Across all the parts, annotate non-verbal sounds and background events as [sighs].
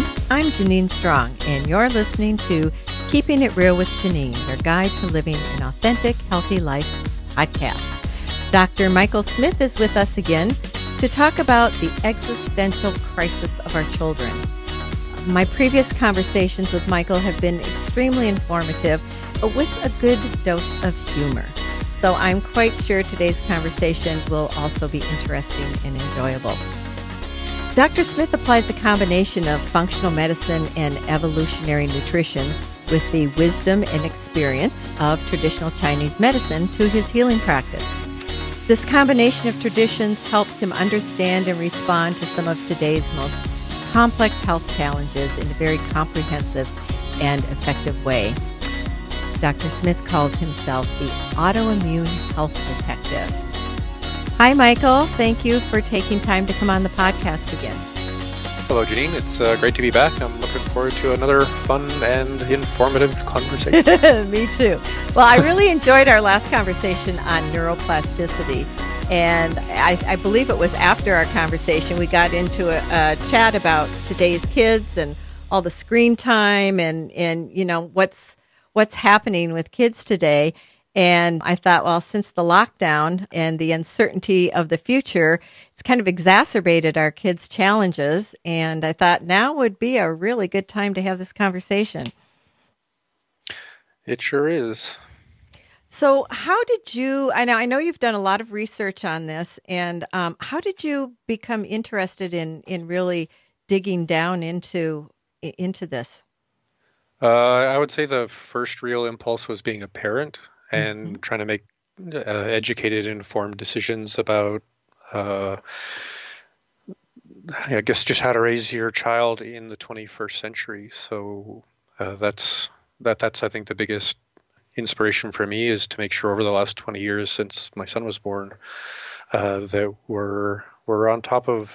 everyone. I'm Janine Strong, and you're listening to Keeping It Real with Janine, your guide to living an authentic, healthy life podcast. Dr. Michael Smith is with us again to talk about the existential crisis of our children. My previous conversations with Michael have been extremely informative, but with a good dose of humor. So I'm quite sure today's conversation will also be interesting and enjoyable. Dr. Smith applies the combination of functional medicine and evolutionary nutrition with the wisdom and experience of traditional Chinese medicine to his healing practice. This combination of traditions helps him understand and respond to some of today's most complex health challenges in a very comprehensive and effective way. Dr. Smith calls himself the autoimmune health detective. Hi, Michael. Thank you for taking time to come on the podcast again. Hello, Janine. It's uh, great to be back. I'm looking forward to another fun and informative conversation. [laughs] Me too. Well, I really enjoyed our last conversation on neuroplasticity. And I, I, believe it was after our conversation we got into a, a, chat about today's kids and all the screen time and, and you know what's what's happening with kids today. And I thought, well, since the lockdown and the uncertainty of the future, it's kind of exacerbated our kids' challenges. And I thought now would be a really good time to have this conversation. It sure is. So, how did you? I know I know you've done a lot of research on this, and um, how did you become interested in in really digging down into into this? Uh, I would say the first real impulse was being a parent and mm-hmm. trying to make uh, educated, informed decisions about, uh, I guess, just how to raise your child in the 21st century. So uh, that's that. That's I think the biggest inspiration for me is to make sure over the last 20 years since my son was born uh, that we're we're on top of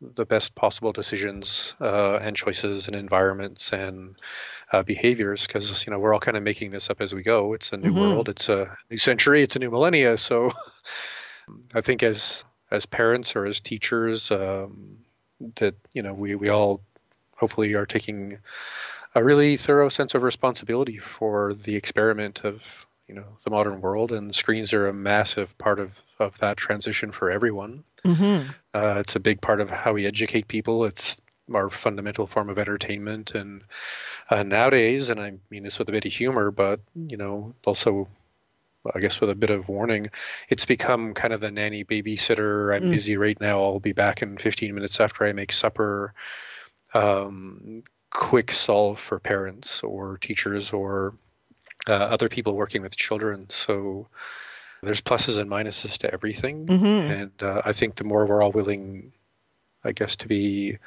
the best possible decisions uh, and choices and environments and uh, behaviors because you know we're all kind of making this up as we go. It's a new mm-hmm. world. It's a new century. It's a new millennia. So [laughs] I think as as parents or as teachers um, that you know we we all hopefully are taking a really thorough sense of responsibility for the experiment of you know the modern world and screens are a massive part of of that transition for everyone mm-hmm. uh, it's a big part of how we educate people it's our fundamental form of entertainment and uh, nowadays and i mean this with a bit of humor but you know also i guess with a bit of warning it's become kind of the nanny babysitter i'm mm. busy right now i'll be back in 15 minutes after i make supper um, quick solve for parents or teachers or uh, other people working with children. So there's pluses and minuses to everything. Mm-hmm. And uh, I think the more we're all willing, I guess, to be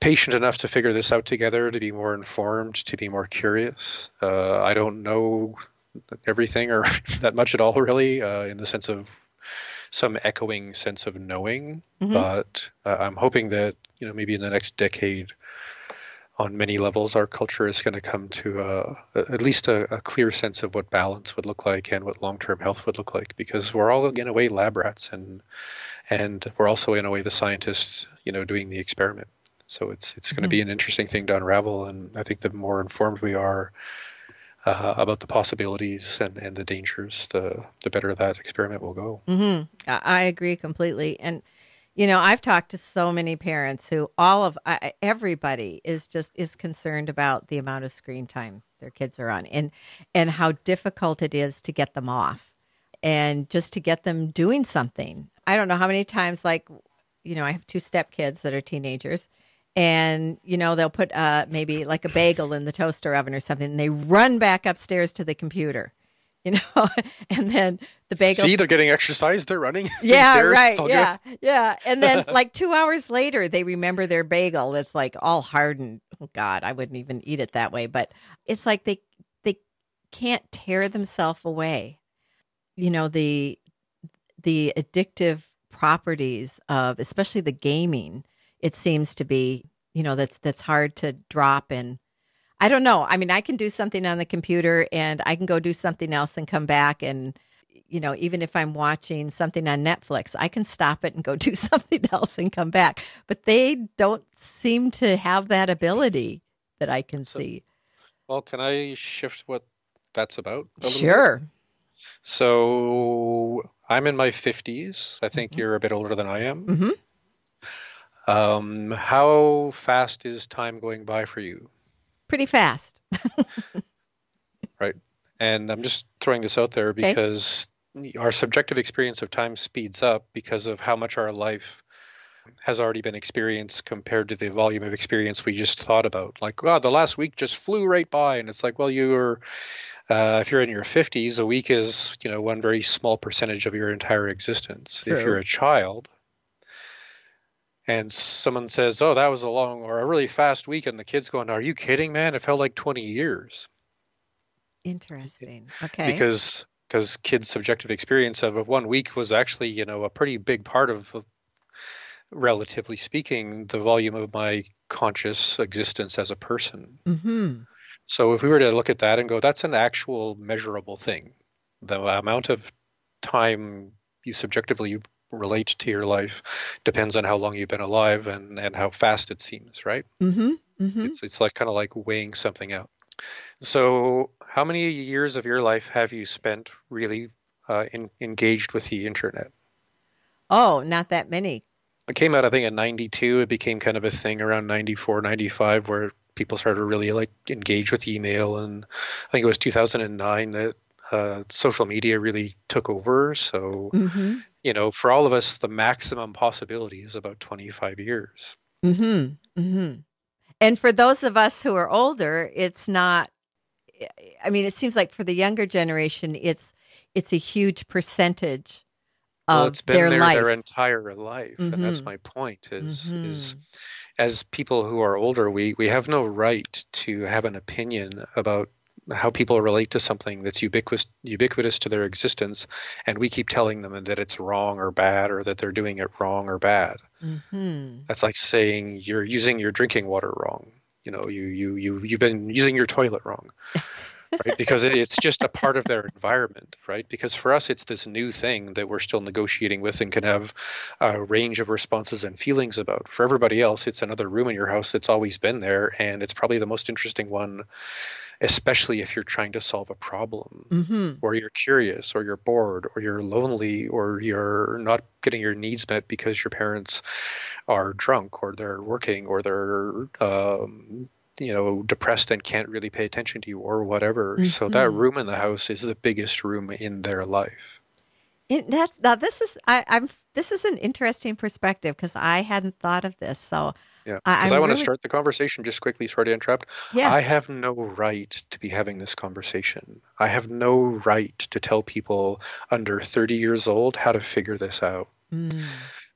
patient enough to figure this out together, to be more informed, to be more curious. Uh, I don't know everything or [laughs] that much at all, really, uh, in the sense of some echoing sense of knowing. Mm-hmm. But uh, I'm hoping that, you know, maybe in the next decade, on many levels, our culture is going to come to a, at least a, a, clear sense of what balance would look like and what long-term health would look like. Because we're all in a way lab rats, and and we're also in a way the scientists, you know, doing the experiment. So it's it's going to mm-hmm. be an interesting thing to unravel. And I think the more informed we are uh, about the possibilities and, and the dangers, the the better that experiment will go. Mm-hmm. I agree completely. And you know, I've talked to so many parents who all of uh, everybody is just is concerned about the amount of screen time their kids are on and and how difficult it is to get them off and just to get them doing something. I don't know how many times like you know, I have two step kids that are teenagers and you know they'll put uh maybe like a bagel in the toaster oven or something and they run back upstairs to the computer [laughs] you know, and then the bagel. See, they're getting exercise. They're running. [laughs] [laughs] Yeah, right. Yeah, good. yeah. And then like two hours later, they remember their bagel. It's like all hardened. Oh God, I wouldn't even eat it that way. But it's like they they can't tear themselves away. You know the the addictive properties of especially the gaming. It seems to be you know that's that's hard to drop and I don't know. I mean, I can do something on the computer and I can go do something else and come back and you know, even if I'm watching something on Netflix, I can stop it and go [laughs] do something else and come back. But they don't seem to have that ability that I can So, see. well, can I shift what that's about little bit? Sure. So I'm in my 50s. I think hmm you're a bit older than I am. hmm Um, how fast is time going by for you? Pretty fast. [laughs] Right. And I'm just throwing this out there Okay. because our subjective experience of time speeds up because of how much our life has already been experienced compared to the volume of experience we just thought about. Like, God, the last week just flew right by. And it's like, well, you're, uh, if you're in your 50s, a week is, you know, one very small percentage of your entire existence. If you're a child and someone says, oh, that was a long or a really fast week, and the kid's going, are you kidding, man? It felt like 20 years Interesting. Okay. because because kids' subjective experience of one week was actually you know a pretty big part of, of, relatively speaking, the volume of my conscious existence as a person. Mm-hmm. So if we were to look at that and go, that's an actual measurable thing, the amount of time you subjectively relate to your life depends on how long you've been alive and and how fast it seems, right? hmm hmm It's it's like kind of like weighing something out. So, how many years of your life have you spent really uh, in, engaged with the internet? Oh, not that many. It came out, I think, in 92. It became kind of a thing around 94, 95, where people started to really like engage with email. And I think it was 2009 that uh, social media really took over. So, hmm you know, for all of us, the maximum possibility is about 25 years. Mm-hmm. Mm-hmm. And for those of us who are older, it's not. I mean, it seems like for the younger generation, it's it's a huge percentage Well, of it's been their life. their entire life, and that's hmm my point. Is is hmm as people who are older, we, we have no right to have an opinion about how people relate to something that's ubiquitous ubiquitous to their existence, and we keep telling them that it's wrong or bad, or that they're doing it wrong or bad. hmm That's like saying you're using your drinking water wrong. You know, you you you you've been using your toilet wrong, [laughs] right? Because it, it's just a part of their environment, right? Because for us, it's this new thing that we're still negotiating with and can have a range of responses and feelings about. For everybody else, it's another room in your house that's always been there, and it's probably the most interesting one, especially if you're trying to solve a problem hmm or you're curious or you're bored or you're lonely or you're not getting your needs met because your parents are drunk or they're working or they're um, you know depressed and can't really pay attention to you or whatever. So that hmm room in the house is the biggest room in their life. It, that's now this is I, I'm this is an interesting perspective because I hadn't thought of this. So yeah I, because I'm i want to really start the conversation just quickly sorry to interrupt yeah. i have no right to be having this conversation i have no right to tell people under 30 years old how to figure this out Mm.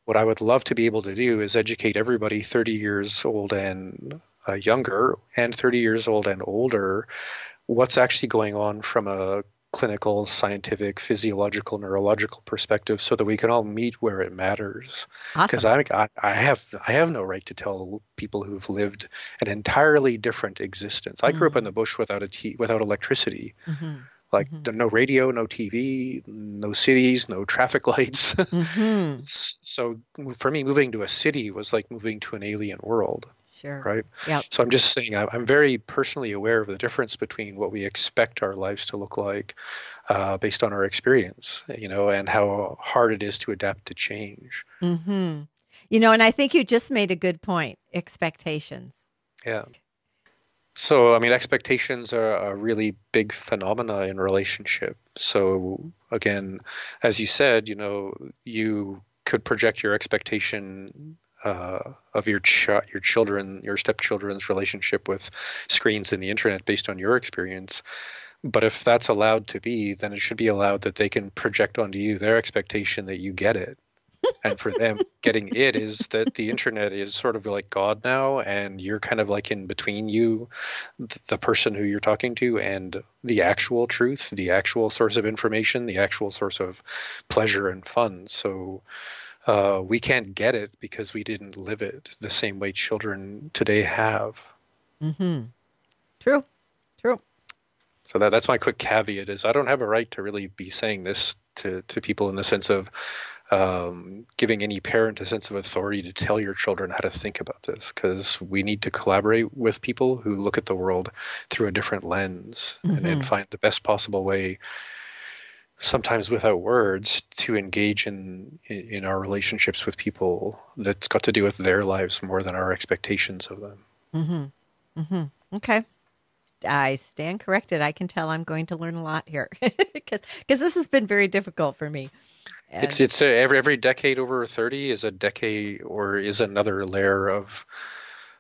what I would love to be able to do is educate everybody 30 years old and uh, younger and 30 years old and older what's actually going on from a clinical, scientific, physiological, neurological perspective so that we can all meet where it matters. Because Awesome. I, I have I have no right to tell people who've lived an entirely different existence. I grew up in Mm. the bush without a t- without electricity. hmm Like hmm no radio, no TV, no cities, no traffic [laughs] lights. hmm so for me, moving to a city was like moving to an alien world, Sure. right? Yep. So I'm just saying I'm very personally aware of the difference between what we expect our lives to look like uh, based on our experience, you know, and how hard it is to adapt to change. hmm You know, and I think you just made a good point. Expectations. Yeah. So, I mean, expectations are a really big phenomena in relationship. So, again, as you said, you know, you could project your expectation uh, of your ch- your children, your stepchildren's relationship with screens and the internet based on your experience. But if that's allowed to be, then it should be allowed that they can project onto you their expectation that you get it. And for them, [laughs] getting it is that the internet is sort of like God now, and you're kind of like in between you, the person who you're talking to, and the actual truth, the actual source of information, the actual source of pleasure and fun. So uh, we can't get it because we didn't live it the same way children today have. Mm-hmm. True. True. So that that's my quick caveat is I don't have a right to really be saying this to to people in the sense of um, giving any parent a sense of authority to tell your children how to think about this because we need to collaborate with people who look at the world through a different lens mm-hmm. and, and mm-hmm. find the best possible way sometimes without words to engage in in our relationships with people that's got to do with their lives more than our expectations of them mm-hmm. Mm-hmm. okay I stand corrected. I can tell I'm going to learn a lot here [laughs] because this has been very difficult for me. And it's it's a, every every decade over thirty is a decade or is another layer of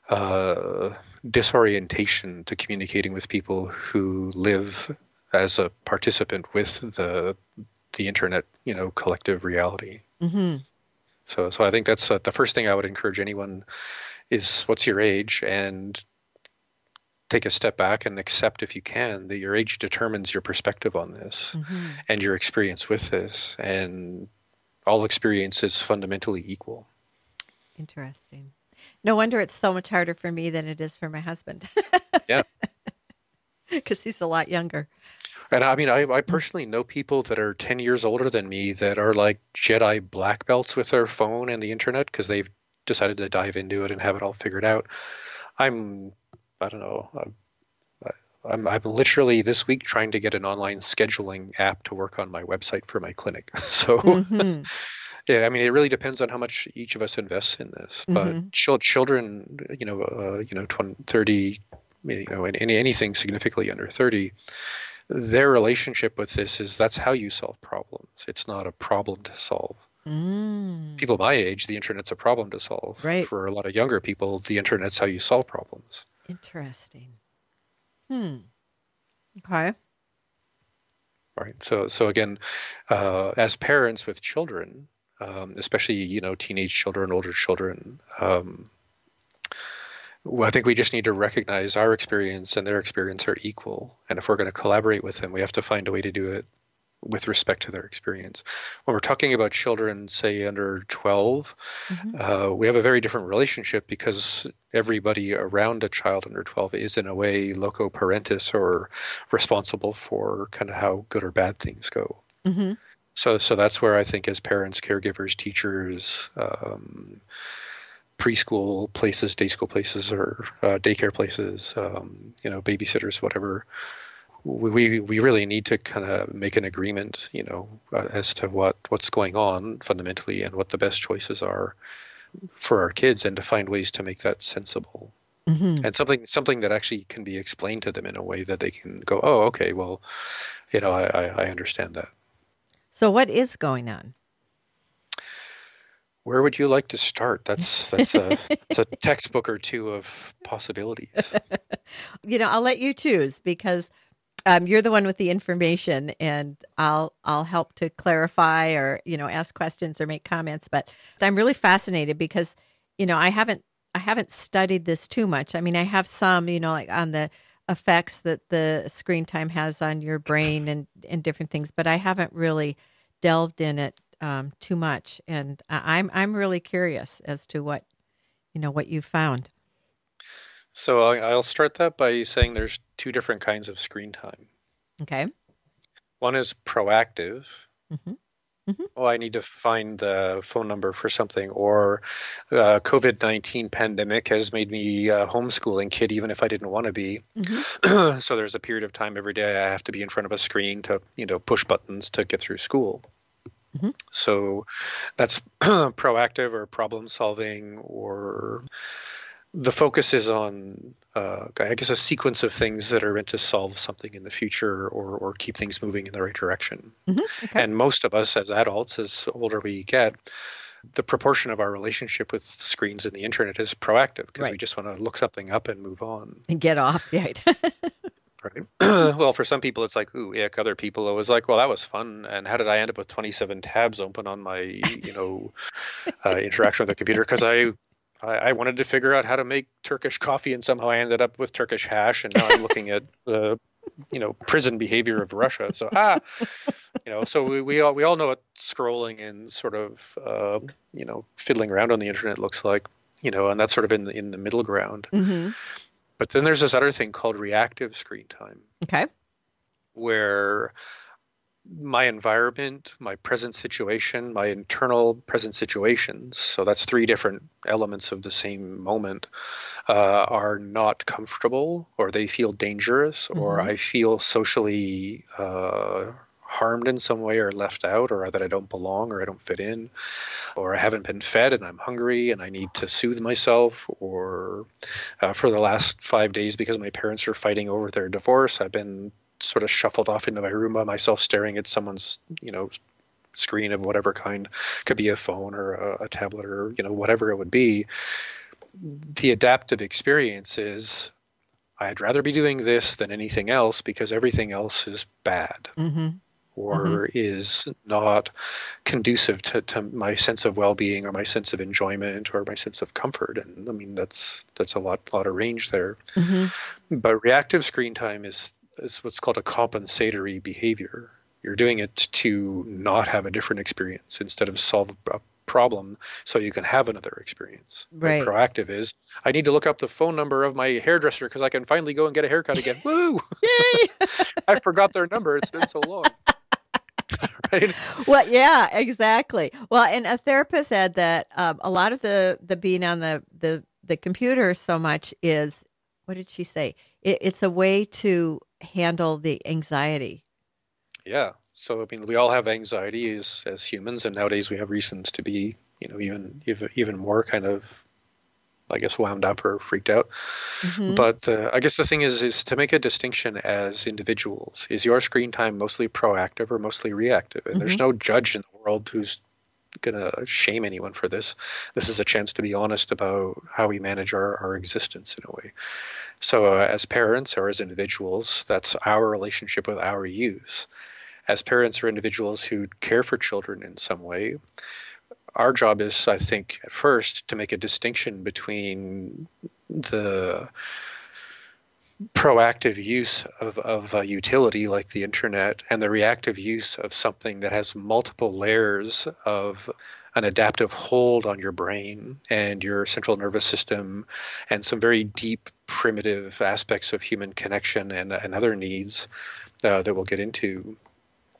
uh, disorientation to communicating with people who live as a participant with the the internet, you know, collective reality. Mm-hmm. So so I think that's uh, the first thing I would encourage anyone is what's your age and take a step back and accept if you can that your age determines your perspective on this mm-hmm. and your experience with this and all experience is fundamentally equal interesting no wonder it's so much harder for me than it is for my husband yeah [laughs] because he's a lot younger and i mean I, I personally know people that are 10 years older than me that are like jedi black belts with their phone and the internet because they've decided to dive into it and have it all figured out i'm I don't know. I'm, I'm, I'm literally this week trying to get an online scheduling app to work on my website for my clinic. [laughs] So, mm-hmm. [laughs] yeah, I mean, it really depends on how much each of us invests in this. But mm-hmm. ch- children, you know, uh, you know, 20, 30, you know, any, anything significantly under 30, their relationship with this is that's how you solve problems. It's not a problem to solve. Mm. People my age, the internet's a problem to solve. Right. For a lot of younger people, the internet's how you solve problems. Interesting. Hmm. Okay. Right. So, so again, uh, as parents with children, um, especially you know teenage children, older children, um, I think we just need to recognize our experience and their experience are equal, and if we're going to collaborate with them, we have to find a way to do it with respect to their experience. When we're talking about children, say under 12, mm-hmm. uh, we have a very different relationship because everybody around a child under 12 is, in a way, loco parentis or responsible for kind of how good or bad things go. Mm-hmm. So, so that's where I think, as parents, caregivers, teachers, um, preschool places, day school places, or uh, daycare places, um, you know, babysitters, whatever we we really need to kind of make an agreement, you know, uh, as to what what's going on fundamentally and what the best choices are for our kids, and to find ways to make that sensible. Mm-hmm. And something something that actually can be explained to them in a way that they can go, oh, okay, well, you know, I, I understand that. So, what is going on? Where would you like to start? That's that's a [laughs] it's a textbook or two of possibilities. [laughs] you know, I'll let you choose because um, you're the one with the information, and I'll I'll help to clarify or you know ask questions or make comments. But I'm really fascinated because you know I haven't I haven't studied this too much. I mean, I have some you know like on the effects that the screen time has on your brain and and different things, but I haven't really delved in it um, too much. And I'm I'm really curious as to what you know what you found. So I'll start that by saying there's two different kinds of screen time. Okay. One is proactive. Mm-hmm. Mm-hmm. Oh, I need to find the phone number for something, or uh, COVID nineteen pandemic has made me a homeschooling kid, even if I didn't want to be. Mm-hmm. [clears throat] so there's a period of time every day I have to be in front of a screen to, you know, push buttons to get through school. Mm-hmm. So that's [clears throat] proactive or problem solving or the focus is on, uh, I guess, a sequence of things that are meant to solve something in the future or, or keep things moving in the right direction. Mm-hmm. Okay. And most of us, as adults, as older we get, the proportion of our relationship with screens and the internet is proactive because right. we just want to look something up and move on and get off. [laughs] Right. Right. [clears throat] well, for some people, it's like, ooh, ick. Other people, it was like, well, that was fun. And how did I end up with 27 tabs open on my, you know, [laughs] uh, interaction with the computer? Because I I, I, wanted to figure out how to make Turkish coffee, and somehow I ended up with Turkish hash, and now I'm looking at the, you know, prison behavior of Russia. So ah, you know, so we, we all we all know what scrolling and sort of uh, you know fiddling around on the internet looks like, you know, and that's sort of in the, in the middle ground. Mm-hmm. But then there's this other thing called reactive screen time. Okay. where my environment, my present situation, my internal present situations, so that's three different elements of the same moment, uh, are not comfortable or they feel dangerous or Mhm. I feel socially uh, harmed in some way or left out or that I don't belong or I don't fit in or I haven't been fed and I'm hungry and I need to soothe myself or uh, for the last five days because my parents are fighting over their divorce, I've been sort of shuffled off into my room by myself staring at someone's, you know, screen of whatever kind. Could be a phone or a, a tablet or you know whatever it would be. The adaptive experience is i'd rather be doing this than anything else because everything else is bad. Mm-hmm. Or is not conducive to, to my sense of well-being or my sense of enjoyment or my sense of comfort and i mean that's that's a lot lot of range there Mm-hmm. but reactive screen time is is what's called a compensatory behavior. You're doing it to not have a different experience instead of solve a problem so you can have another experience. Right. Proactive is I need to look up the phone number of my hairdresser because I can finally go and get a haircut again. [laughs] Woo! Yay! [laughs] I forgot their number. It's been so long. [laughs] right? well, yeah, exactly. Well, and a therapist said that um, a lot of the the being on the the the computer so much is what did she say? It, it's a way to handle the anxiety. Yeah. So I mean, we all have anxiety as as humans, and nowadays we have reasons to be, you know, even even even more kind of, I guess, wound up or freaked out. Mhm. But uh, I guess the thing is, is to make a distinction as individuals. Is your screen time mostly proactive or mostly reactive? And there's Mhm. no judge in the world who's gonna shame anyone for this. This is a chance to be honest about how we manage our, our existence in a way. So uh, as parents or as individuals, that's our relationship with our use. As parents or individuals who care for children in some way, our job is, I think, at first to make a distinction between the proactive use of, of a utility like the internet and the reactive use of something that has multiple layers of an adaptive hold on your brain and your central nervous system and some very deep primitive aspects of human connection and, and other needs uh, that we'll get into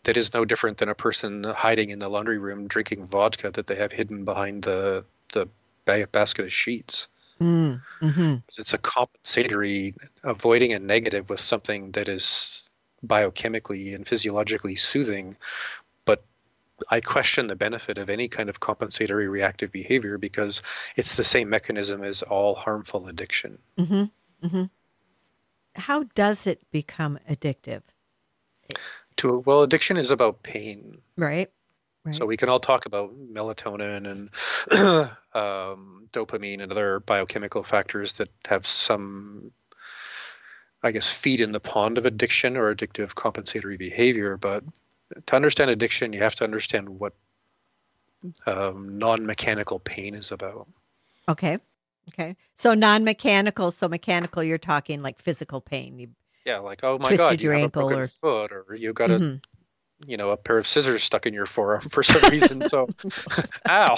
that is no different than a person hiding in the laundry room drinking vodka that they have hidden behind the the basket of sheets Mm, mhm. it's a compensatory avoiding a negative with something that is biochemically and physiologically soothing but i question the benefit of any kind of compensatory reactive behavior because it's the same mechanism as all harmful addiction Mhm. Mhm. How does it become addictive? To well addiction is about pain Right. Right. So we can all talk about melatonin and [clears throat] um, dopamine and other biochemical factors that have some, I guess, feed in the pond of addiction or addictive compensatory behavior. But to understand addiction, you have to understand what um, non-mechanical pain is about. okay. Okay. So non-mechanical. So mechanical. You're talking like physical pain. You, Yeah, like oh my God, you have a broken or- foot, or you got a Mhm. you know a pair of scissors stuck in your forearm for some reason. So, [laughs] ow.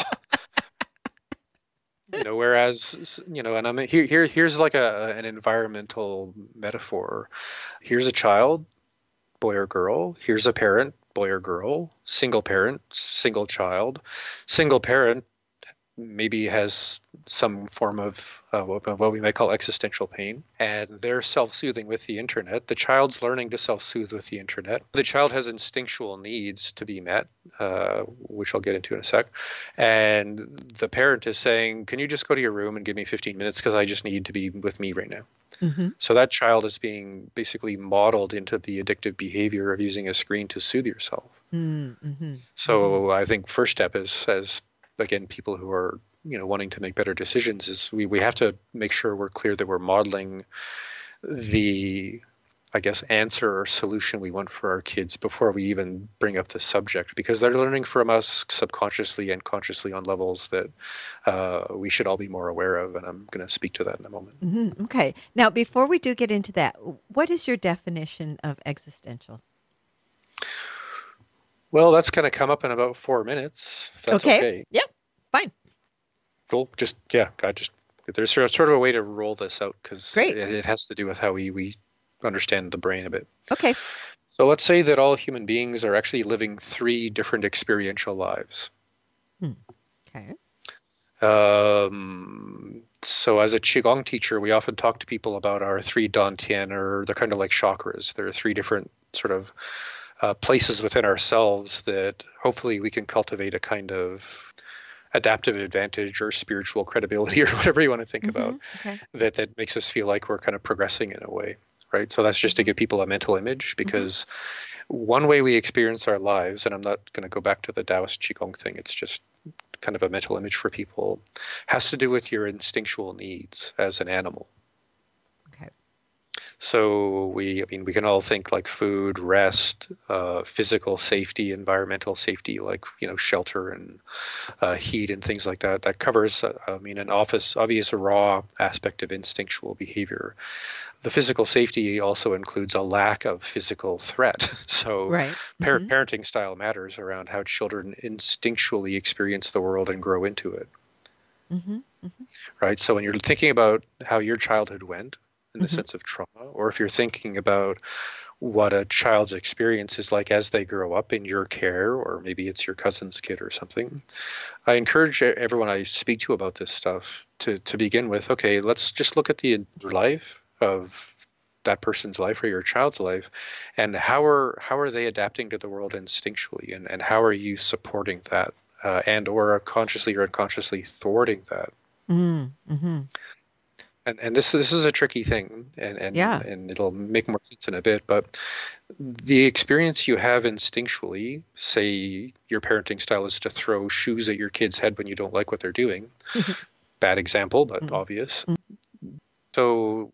You know, whereas you know, and I'm here. Here, here's like a an environmental metaphor. Here's a child, boy or girl. Here's a parent, boy or girl. Single parent, single child. Single parent maybe has some form of uh, what, we might call existential pain, and they're self-soothing with the internet. The child's learning to self-soothe with the internet. The child has instinctual needs to be met, uh, which I'll get into in a sec. And the parent is saying, "Can you just go to your room and give me 15 minutes because I just need to be with me right now." Mhm. So that child is being basically modeled into the addictive behavior of using a screen to soothe yourself. Mm, mhm. So I think first step is as again people who are you know wanting to make better decisions is we, we have to make sure we're clear that we're modeling the I guess answer or solution we want for our kids before we even bring up the subject because they're learning from us subconsciously and consciously on levels that uh, we should all be more aware of and I'm going to speak to that in a moment. Mhm. Okay. Now, before we do get into that, what is your definition of existential? Well, that's going to come up in about four minutes. If that's Okay. okay. Yep. Fine. Cool. Just yeah, I just there's sort of sort of a way to roll this out because it, it has to do with how we we understand the brain a bit. Okay. So let's say that all human beings are actually living three different experiential lives. Hmm. Okay. Um, so as a qigong teacher, we often talk to people about our three dantian, or they're kind of like chakras. There are three different sort of uh, places within ourselves that hopefully we can cultivate a kind of adaptive advantage or spiritual credibility [laughs] or whatever you want to think mm-hmm. about okay. that that makes us feel like we're kind of progressing in a way right so that's just to mm-hmm. give people a mental image mm-hmm. because mm-hmm. one way we experience our lives and i'm not going to go back to the taoist qigong thing it's just kind of a mental image for people has to do with your instinctual needs as an animal so we, I mean, we can all think like food, rest, uh, physical safety, environmental safety, like you know, shelter and uh, heat and things like that. That covers, uh, I mean, an office obvious raw aspect of instinctual behavior. The physical safety also includes a lack of physical threat. [laughs] So right. par- mm-hmm. parenting style matters around how children instinctually experience the world and grow into it. Mm-hmm. Mm-hmm. Right. So when you're thinking about how your childhood went, in the mm-hmm. sense of trauma, or if you're thinking about what a child's experience is like as they grow up in your care, or maybe it's your cousin's kid or something. I encourage everyone I speak to about this stuff to, to begin with okay, let's just look at the life of that person's life or your child's life and how are how are they adapting to the world instinctually and, and how are you supporting that uh, and or consciously or unconsciously thwarting that mm-hmm. And, and this this is a tricky thing, and and yeah. and it'll make more sense in a bit. But the experience you have instinctually, say your parenting style is to throw shoes at your kid's head when you don't like what they're doing. [laughs] Bad example, but mm-hmm. obvious. Mm-hmm. So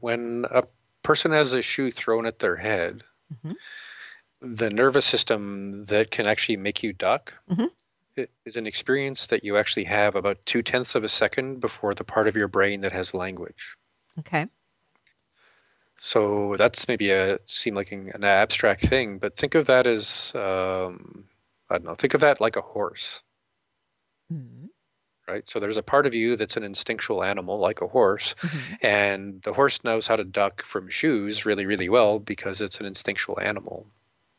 when a person has a shoe thrown at their head, mm-hmm. the nervous system that can actually make you duck mm-hmm is an experience that you actually have about two tenths of a second before the part of your brain that has language. Okay. So that's maybe a seem like an abstract thing, but think of that as um, I don't know. Think of that like a horse. Mm-hmm. Right. So there's a part of you that's an instinctual animal, like a horse, mm-hmm. and the horse knows how to duck from shoes really, really well because it's an instinctual animal.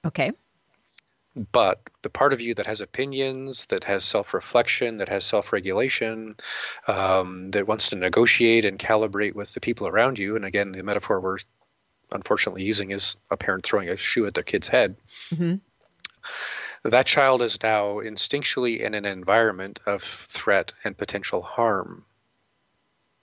Okay but the part of you that has opinions, that has self reflection, that has self regulation, um, that wants to negotiate and calibrate with the people around you, and again, the metaphor we're unfortunately using is a parent throwing a shoe at their kid's head. Mm-hmm. That child is now instinctually in an environment of threat and potential harm.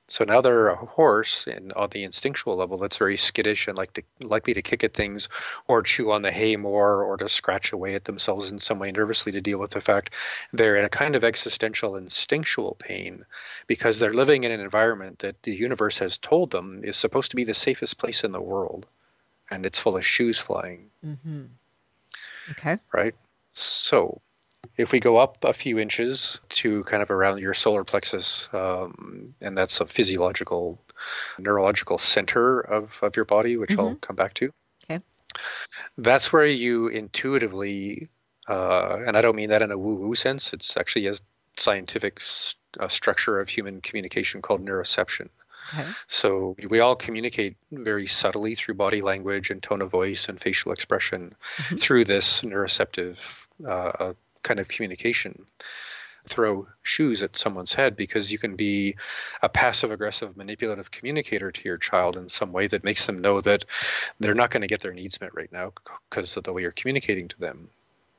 So now they're a horse, and on the instinctual level, that's very skittish and like to, likely to kick at things, or chew on the hay more, or to scratch away at themselves in some way nervously to deal with the fact they're in a kind of existential instinctual pain because they're living in an environment that the universe has told them is supposed to be the safest place in the world, and it's full of shoes flying. Mm-hmm. Okay. Right. So if we go up a few inches to kind of around your solar plexus, um, and that's a physiological, neurological center of, of your body, which mm-hmm. I'll come back to. Okay. That's where you intuitively, uh, and I don't mean that in a woo woo sense, it's actually a scientific st- a structure of human communication called neuroception. Okay. So we all communicate very subtly through body language and tone of voice and facial expression mm-hmm. through this neuroceptive uh, kind of communication throw shoes at someone's head because you can be a passive aggressive manipulative communicator to your child in some way that makes them know that they're not going to get their needs met right now because of the way you're communicating to them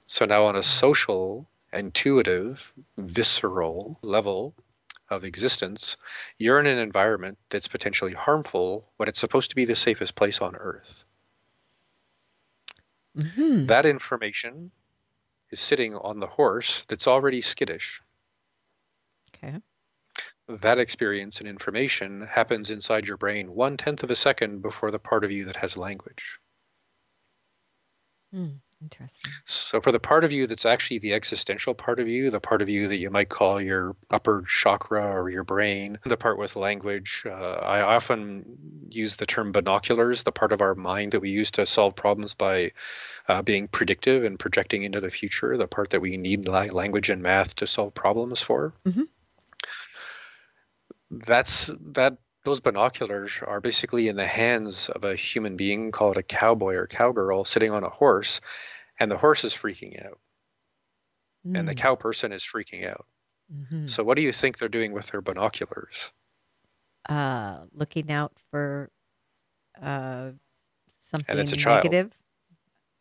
so now on a social intuitive visceral level of existence you're in an environment that's potentially harmful when it's supposed to be the safest place on earth mm-hmm. that information is sitting on the horse that's already skittish. Okay. That experience and information happens inside your brain one tenth of a second before the part of you that has language. Hmm. Interesting. So, for the part of you that's actually the existential part of you, the part of you that you might call your upper chakra or your brain, the part with language, uh, I often use the term binoculars, the part of our mind that we use to solve problems by uh, being predictive and projecting into the future, the part that we need language and math to solve problems for. Mm-hmm. That's that those binoculars are basically in the hands of a human being called a cowboy or cowgirl sitting on a horse, and the horse is freaking out, mm. and the mm. cow person is freaking out. Mm-hmm. So, what do you think they're doing with their binoculars? Uh, looking out for uh, something negative. Child.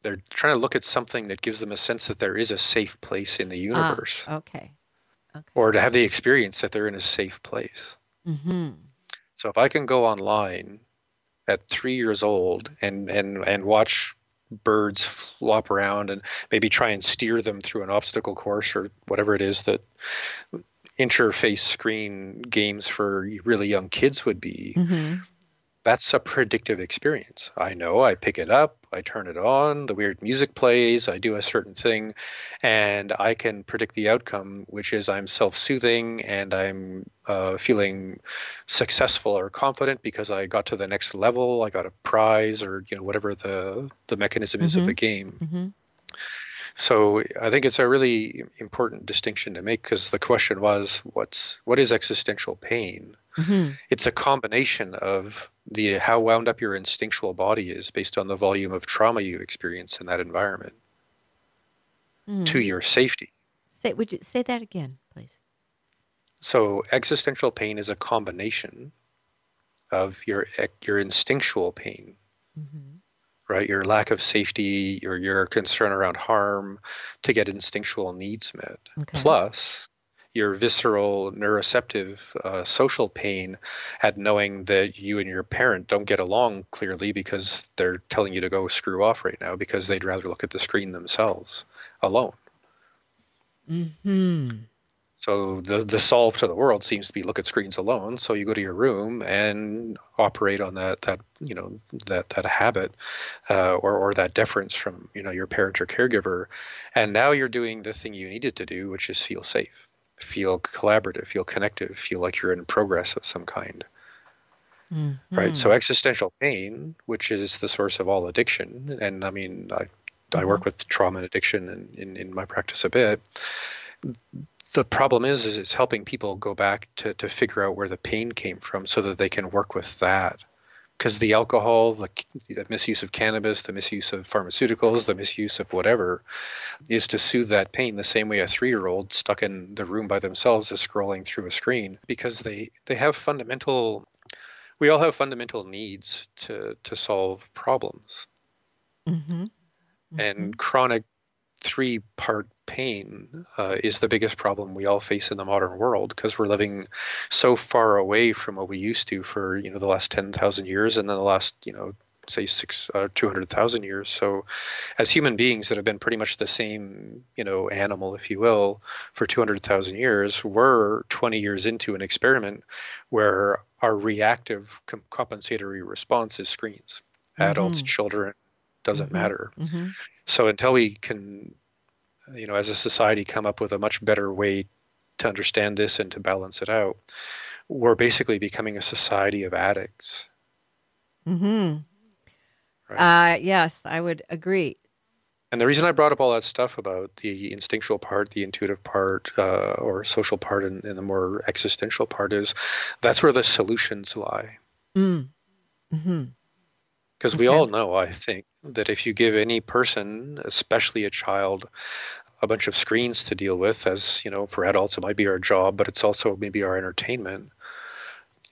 They're trying to look at something that gives them a sense that there is a safe place in the ah, universe. Ah, okay. okay. Or to have the experience that they're in a safe place. Mm-hmm. So if I can go online at three years old and and and watch birds flop around and maybe try and steer them through an obstacle course or whatever it is that interface screen games for really young kids would be. Mm-hmm that's a predictive experience. I know I pick it up, I turn it on, the weird music plays, I do a certain thing, and I can predict the outcome, which is I'm self soothing and I'm uh, feeling successful or confident because I got to the next level, I got a prize, or you know whatever the the mechanism is mm-hmm. of the game. Mm-hmm. So I think it's a really important distinction to make because the question was, what's what is existential pain? Mm-hmm. It's a combination of the how wound up your instinctual body is based on the volume of trauma you experience in that environment mm. to your safety. Say, would you say that again, please? So existential pain is a combination of your your instinctual pain. Mm-hmm right? Your lack of safety, your your concern around harm to get instinctual needs met, okay. plus your visceral neuroceptive uh, social pain at knowing that you and your parent don't get along clearly because they're telling you to go screw off right now because they'd rather look at the screen themselves alone. Hmm. So the the solve to the world seems to be look at screens alone. So you go to your room and operate on that that you know that that habit uh, or or that deference from you know your parent or caregiver, and now you're doing the thing you needed to do, which is feel safe, feel collaborative, feel connective, feel like you're in progress of some kind. Mm-hmm. Right. So existential pain, which is the source of all addiction, and I mean I I mm-hmm. work with trauma and addiction in, in, in my practice a bit the problem is, is it's helping people go back to, to figure out where the pain came from so that they can work with that because the alcohol the, the, misuse of cannabis the misuse of pharmaceuticals the misuse of whatever is to soothe that pain the same way a three-year-old stuck in the room by themselves is scrolling through a screen because they they have fundamental we all have fundamental needs to to solve problems mm-hmm. Mm-hmm. and chronic three part pain uh, is the biggest problem we all face in the modern world because we're living so far away from what we used to for you know the last 10,000 years and then the last you know say six uh, 200,000 years so as human beings that have been pretty much the same you know animal if you will for 200,000 years we're 20 years into an experiment where our reactive compensatory response is screens mm-hmm. adults children doesn't mm-hmm. matter mm-hmm. So until we can, you know, as a society come up with a much better way to understand this and to balance it out, we're basically becoming a society of addicts. Hmm. Right? Uh, yes, I would agree. And the reason I brought up all that stuff about the instinctual part, the intuitive part, uh, or social part, and, and, the more existential part is that's where the solutions lie. Mm. Mm-hmm. Because we all know, I think, that if you give any person, especially a child, a bunch of screens to deal with, as you know, for adults, it might be our job, but it's also maybe our entertainment.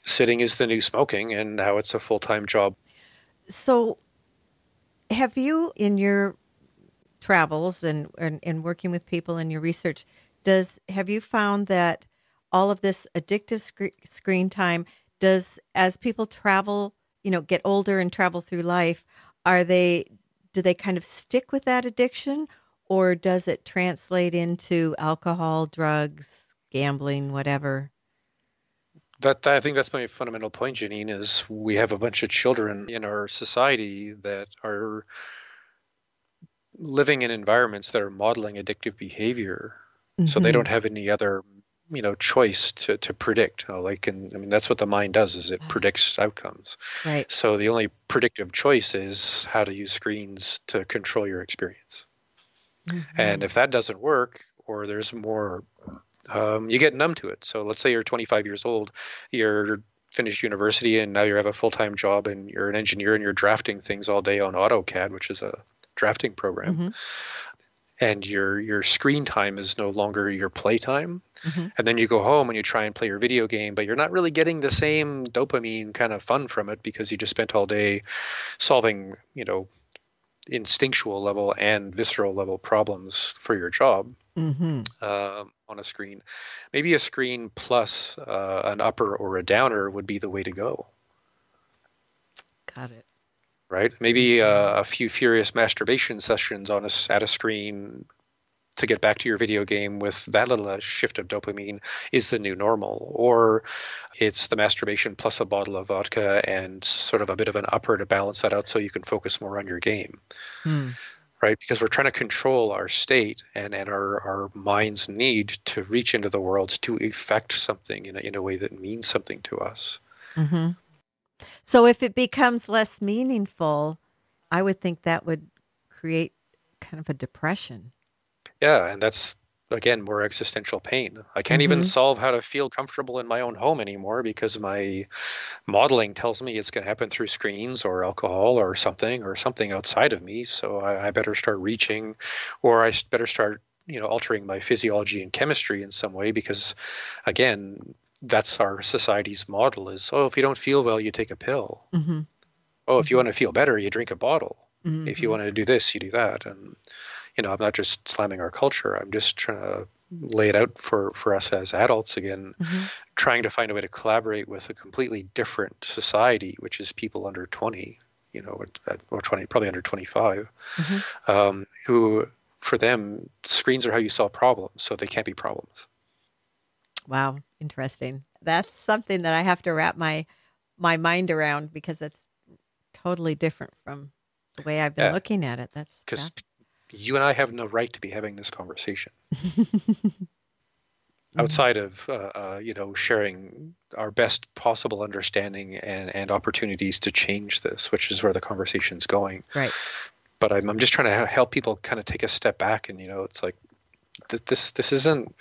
Sitting is the new smoking, and now it's a full time job. So, have you, in your travels and, and, and working with people in your research, does have you found that all of this addictive sc- screen time does, as people travel, you know, get older and travel through life, are they do they kind of stick with that addiction or does it translate into alcohol, drugs, gambling, whatever? That I think that's my fundamental point, Janine, is we have a bunch of children in our society that are living in environments that are modeling addictive behavior. Mm-hmm. So they mm-hmm. don't have any other you know choice to to predict uh, like and i mean that's what the mind does is it predicts outcomes right so the only predictive choice is how to use screens to control your experience mm-hmm. and if that doesn't work or there's more um, you get numb to it so let's say you're 25 years old you're finished university and now you have a full-time job and you're an engineer and you're drafting things all day on AutoCAD, which is a drafting program. Mm-hmm. And your your screen time is no longer your playtime. Mm-hmm. And then you go home and you try and play your video game, but you're not really getting the same dopamine kind of fun from it because you just spent all day solving, you know, instinctual level and visceral level problems for your job mm-hmm. uh, on a screen. Maybe a screen plus uh, an upper or a downer would be the way to go. Got it. Right? Maybe uh, a few furious masturbation sessions on a, at a screen to get back to your video game with that little uh, shift of dopamine is the new normal or it's the masturbation plus a bottle of vodka and sort of a bit of an upper to balance that out so you can focus more on your game hmm. right because we're trying to control our state and, and our, our mind's need to reach into the world to effect something in a, in a way that means something to us mm-hmm. So if it becomes less meaningful i would think that would create kind of a depression yeah, and that's again more existential pain. I can't mm-hmm. even solve how to feel comfortable in my own home anymore because my modeling tells me it's going to happen through screens or alcohol or something or something outside of me. So I, I better start reaching, or I better start you know altering my physiology and chemistry in some way because again that's our society's model is oh if you don't feel well you take a pill mm-hmm. oh if you mm-hmm. want to feel better you drink a bottle mm-hmm. if you want to do this you do that and you know, I'm not just slamming our culture. I'm just trying to lay it out for, for us as adults again, mm-hmm. trying to find a way to collaborate with a completely different society, which is people under 20, you know, or 20, probably under 25, mm-hmm. um, who for them, screens are how you solve problems, so they can't be problems. Wow, interesting. That's something that I have to wrap my my mind around because it's totally different from the way I've been yeah. looking at it. That's because you and I have no right to be having this conversation. [laughs] Outside of uh, uh, you know sharing our best possible understanding and, and opportunities to change this, which is where the conversation's going. Right. But I'm I'm just trying to help people kind of take a step back and you know it's like th- this this isn't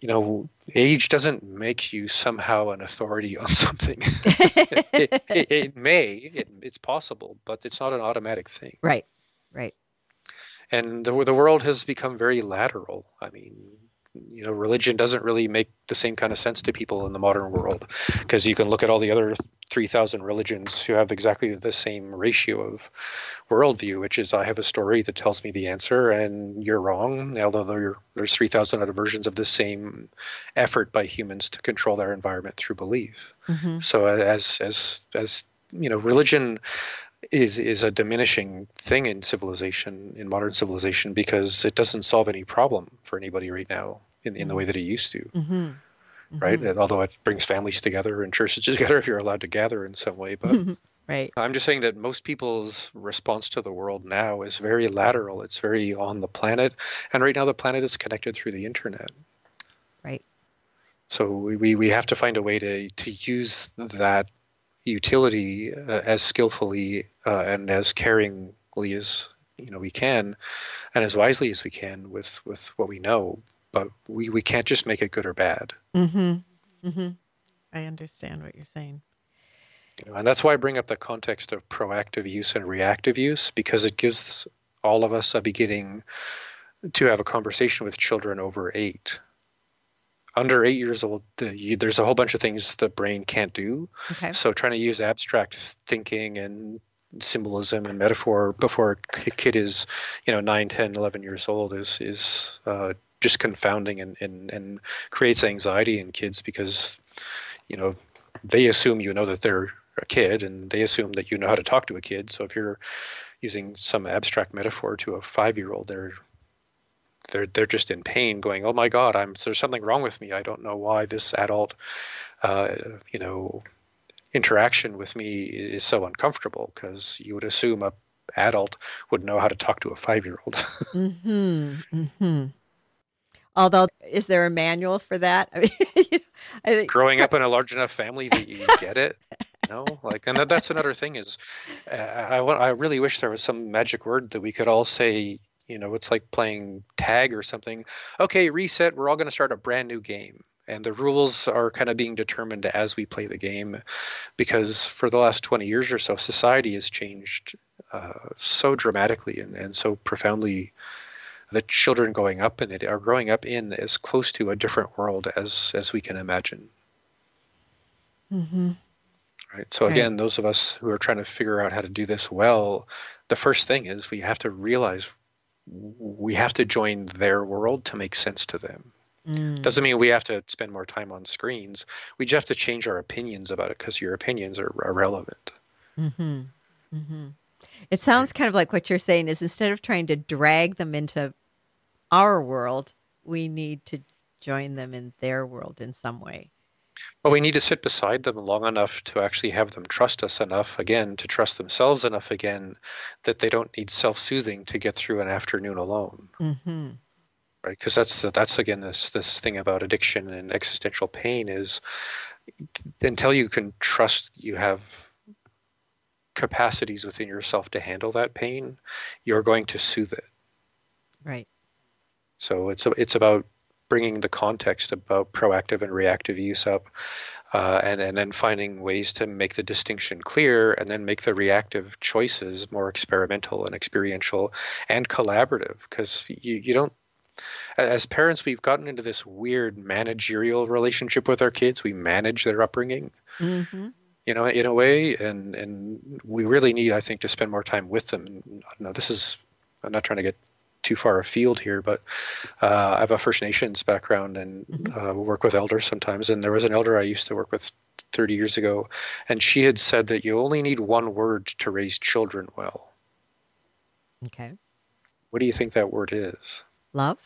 you know, age doesn't make you somehow an authority on [laughs] something. it, [laughs] it, it, it, may, it's possible, but it's not an automatic thing. Right, right and the the world has become very lateral. I mean, you know, religion doesn't really make the same kind of sense to people in the modern world because you can look at all the other 3,000 religions who have exactly the same ratio of worldview, which is I have a story that tells me the answer and you're wrong, although there, there's 3,000 other versions of the same effort by humans to control their environment through belief. Mm-hmm. So as as as you know, religion is is a diminishing thing in civilization in modern civilization because it doesn't solve any problem for anybody right now in, in the way that it used to mm-hmm. Mm-hmm. right? Although it brings families together and churches [laughs] together if you're allowed to gather in some way but [laughs] right. I'm just saying that most people's response to the world now is very lateral. It's very on the planet. And right now the planet is connected through the internet. Right. So we, we, we have to find a way to, to use that utility uh, as skillfully uh, and as caringly as you know we can, and as wisely as we can with with what we know. But we we can't just make it good or bad. Mm-hmm. Mm-hmm. I understand what you're saying. You know, and that's why I bring up the context of proactive use and reactive use because it gives all of us a beginning to have a conversation with children over eight under eight years old, there's a whole bunch of things the brain can't do. Okay. So trying to use abstract thinking and symbolism and metaphor before a kid is, you know, 9, 10, 11 years old is is uh, just confounding and, and, and creates anxiety in kids because, you know, they assume you know that they're a kid and they assume that you know how to talk to a kid. So if you're using some abstract metaphor to a five year old, they're they're they're just in pain, going, "Oh my God, I'm there's something wrong with me. I don't know why this adult, uh, you know, interaction with me is so uncomfortable." Because you would assume a adult would know how to talk to a five year old. [laughs] mm-hmm. Mm-hmm. Although, is there a manual for that? [laughs] I mean, I think... growing up [laughs] in a large enough family that you get it. No, like, and that, that's another thing is, uh, I want, I really wish there was some magic word that we could all say you know, it's like playing tag or something. Okay, reset. We're all going to start a brand new game. and the rules are kind of being determined as we play the game because for the last 20 years or so society has changed uh, so dramatically and, and so profoundly that children growing up in it are growing up in as close to a different world as as we can imagine mm-hmm. right so again right. those of us who are trying to figure out how to do this well the first thing is we have to realize we have to join their world to make sense to them Mm. Doesn't mean we have to spend more time on screens. We just have to change our opinions about it because your opinions are irrelevant. Mm-hmm. Mm-hmm. It sounds kind of like what you're saying is instead of trying to drag them into our world, we need to join them in their world in some way. Well, we need to sit beside them long enough to actually have them trust us enough again, to trust themselves enough again, that they don't need self soothing to get through an afternoon alone. Mm-hmm right? Because that's that's again this this thing about addiction and existential pain is until you can trust you have capacities within yourself to handle that pain, you're going to soothe it. Right. So it's it's about bringing the context about proactive and reactive use up, uh, and and then finding ways to make the distinction clear, and then make the reactive choices more experimental and experiential and collaborative. Because you you don't as parents, we've gotten into this weird managerial relationship with our kids. We manage their upbringing, mm-hmm. You know, in a way, and and we really need, I think, to spend more time with them. Now, this is I'm not trying to get too far afield here, but uh, I have a First Nations background and mm-hmm. uh, work with elders sometimes. And there was an elder I used to work with 30 years ago, and she had said that you only need one word to raise children well. Okay. What do you think that word is? Love.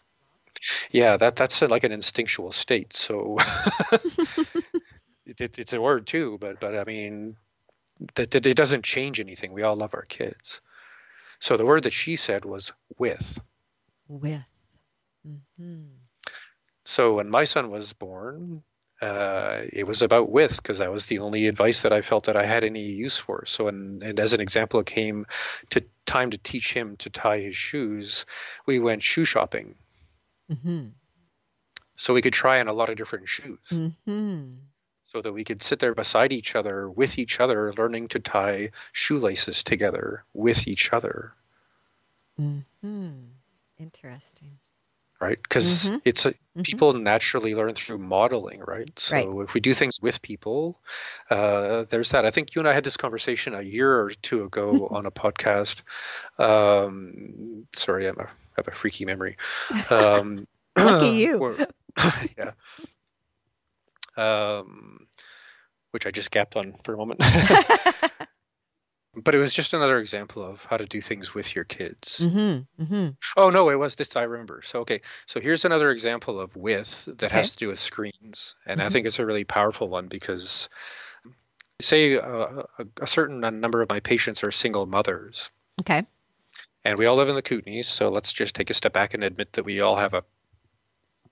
Yeah, that that's like an instinctual state. So [laughs] [laughs] it, it, it's a word too, but but I mean, that it doesn't change anything. We all love our kids. So the word that she said was with. With. Mm-hmm. So when my son was born, uh, it was about with because that was the only advice that I felt that I had any use for. So, and, and as an example, it came to time to teach him to tie his shoes. We went shoe shopping Mm-hmm. So we could try on a lot of different shoes. Mm-hmm. So that we could sit there beside each other, with each other, learning to tie shoelaces together with each other. Mm-hmm. Interesting. Right? Because mm-hmm. it's a, mm-hmm. people naturally learn through modeling, right? So right. if we do things with people, uh, there's that. I think you and I had this conversation a year or two ago on a podcast. Um, sorry, I'm a have a freaky memory. Um, [laughs] Lucky you. [clears throat] yeah. Um, which I just gapped on for a moment. [laughs] [laughs] but it was just another example of how to do things with your kids. Mm-hmm, mm-hmm. Oh no, it was this. I remember. So okay, so here's another example of with that okay. has to do with screens, and mm-hmm. I think it's a really powerful one because, say, uh, a, a certain number of my patients are single mothers. Okay and we all live in the Kootenays, so let's just take a step back and admit that we all have a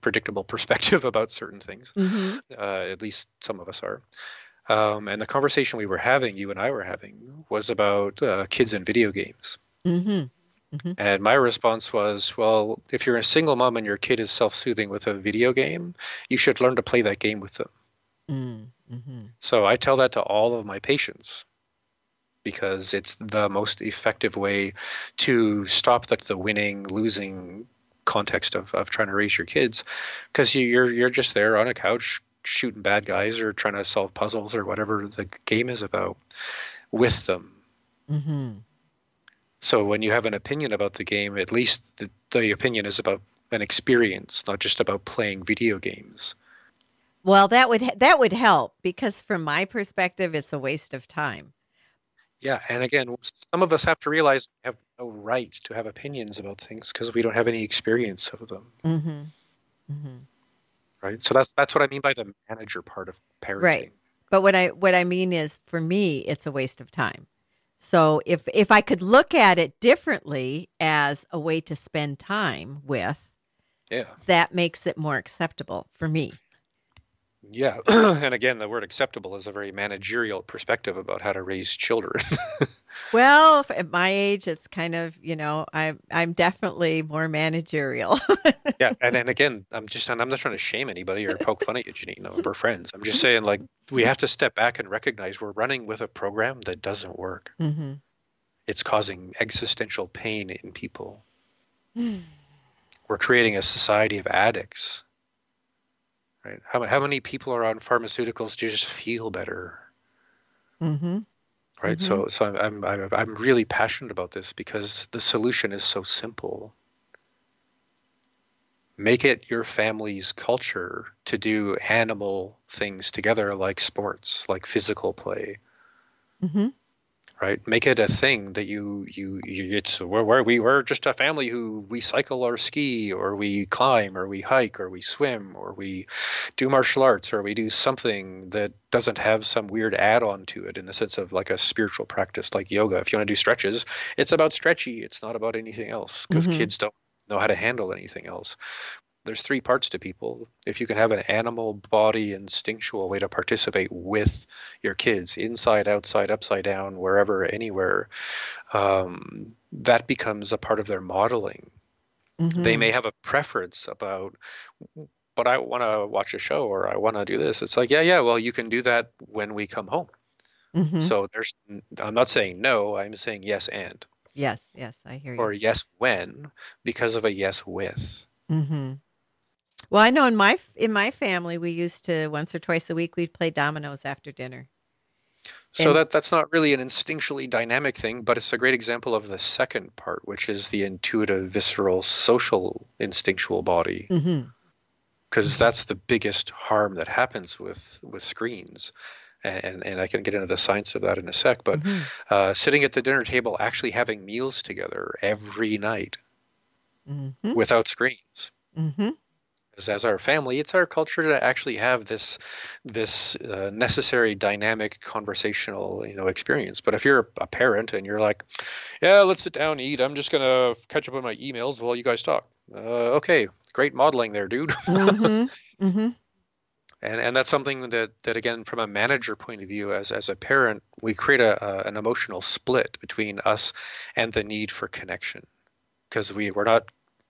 predictable [laughs] perspective about certain things. Mm-hmm. Uh, at least some of us are. Um, and the conversation we were having, you and I were having, was about uh, kids and video games. Mm-hmm. Mm-hmm. And my response was, well, if you're a single mom and your kid is self soothing with a video game, you should learn to play that game with them. Mm-hmm. So I tell that to all of my patients because it's the most effective way to stop the, the winning losing context of, of trying to raise your kids because you, you're you're just there on a couch shooting bad guys or trying to solve puzzles or whatever the game is about with them. Mm-hmm. so when you have an opinion about the game at least the, the opinion is about an experience not just about playing video games. Well that would that would help because from my perspective it's a waste of time yeah, and again, some of us have to realize we have no right to have opinions about things because we don't have any experience of them. Mm-hmm. Mm-hmm. Right. So that's that's what I mean by the manager part of parenting. Right. But what I what I mean is, for me, it's a waste of time. So if if I could look at it differently as a way to spend time with, yeah, that makes it more acceptable for me. Yeah, [clears throat] and again, the word acceptable is a very managerial perspective about how to raise children. [laughs] Well, at my age, it's kind of you know I'm I'm definitely more managerial. [laughs] yeah, and and again, I'm just and I'm not trying to shame anybody or poke fun at you, Janine. No, we're friends. I'm just saying like we have to step back and recognize we're running with a program that doesn't work. Mm-hmm. It's causing existential pain in people. [sighs] we're creating a society of addicts. Right? How how many people are on pharmaceuticals to just feel better? Mm-hmm right mm-hmm. so so I'm, I'm i'm really passionate about this because the solution is so simple make it your family's culture to do animal things together like sports like physical play mm-hmm right? Make it a thing that you you, you it's where, where we were just a family who we cycle or ski or we climb or we hike or we swim or we do martial arts or we do something that doesn't have some weird add-on to it in the sense of like a spiritual practice like yoga. If you want to do stretches, it's about stretchy. It's not about anything else because mm-hmm. kids don't know how to handle anything else there's three parts to people. If you can have an animal body instinctual way to participate with your kids, inside, outside, upside down, wherever, anywhere, um, that becomes a part of their modeling. Mm-hmm. They may have a preference about, but I want to watch a show or I want to do this. It's like, yeah, yeah, well, you can do that when we come home. Mm-hmm. So there's, I'm not saying no, I'm saying yes and. Yes, yes, I hear you. Or yes when because of a yes with. Mm-hmm. Well, I know in my in my family we used to once or twice a week we'd play dominoes after dinner. So and, that that's not really an instinctually dynamic thing, but it's a great example of the second part, which is the intuitive, visceral, social, instinctual body. Because mm-hmm. mm-hmm. that's the biggest harm that happens with with screens. And, and I can get into the science of that in a sec. But mm-hmm. uh, sitting at the dinner table, actually having meals together every night mm-hmm. without screens. As our family, it's our culture to actually have this this uh, necessary dynamic conversational you know experience. But if you're a parent and you're like, yeah, let's sit down and eat. I'm just gonna catch up on my emails while you guys talk. Uh, okay, great modeling there, dude. [laughs] mm-hmm. Mm-hmm. And, and that's something that, that again from a manager point of view as, as a parent we create a, a an emotional split between us and the need for connection because we, we're not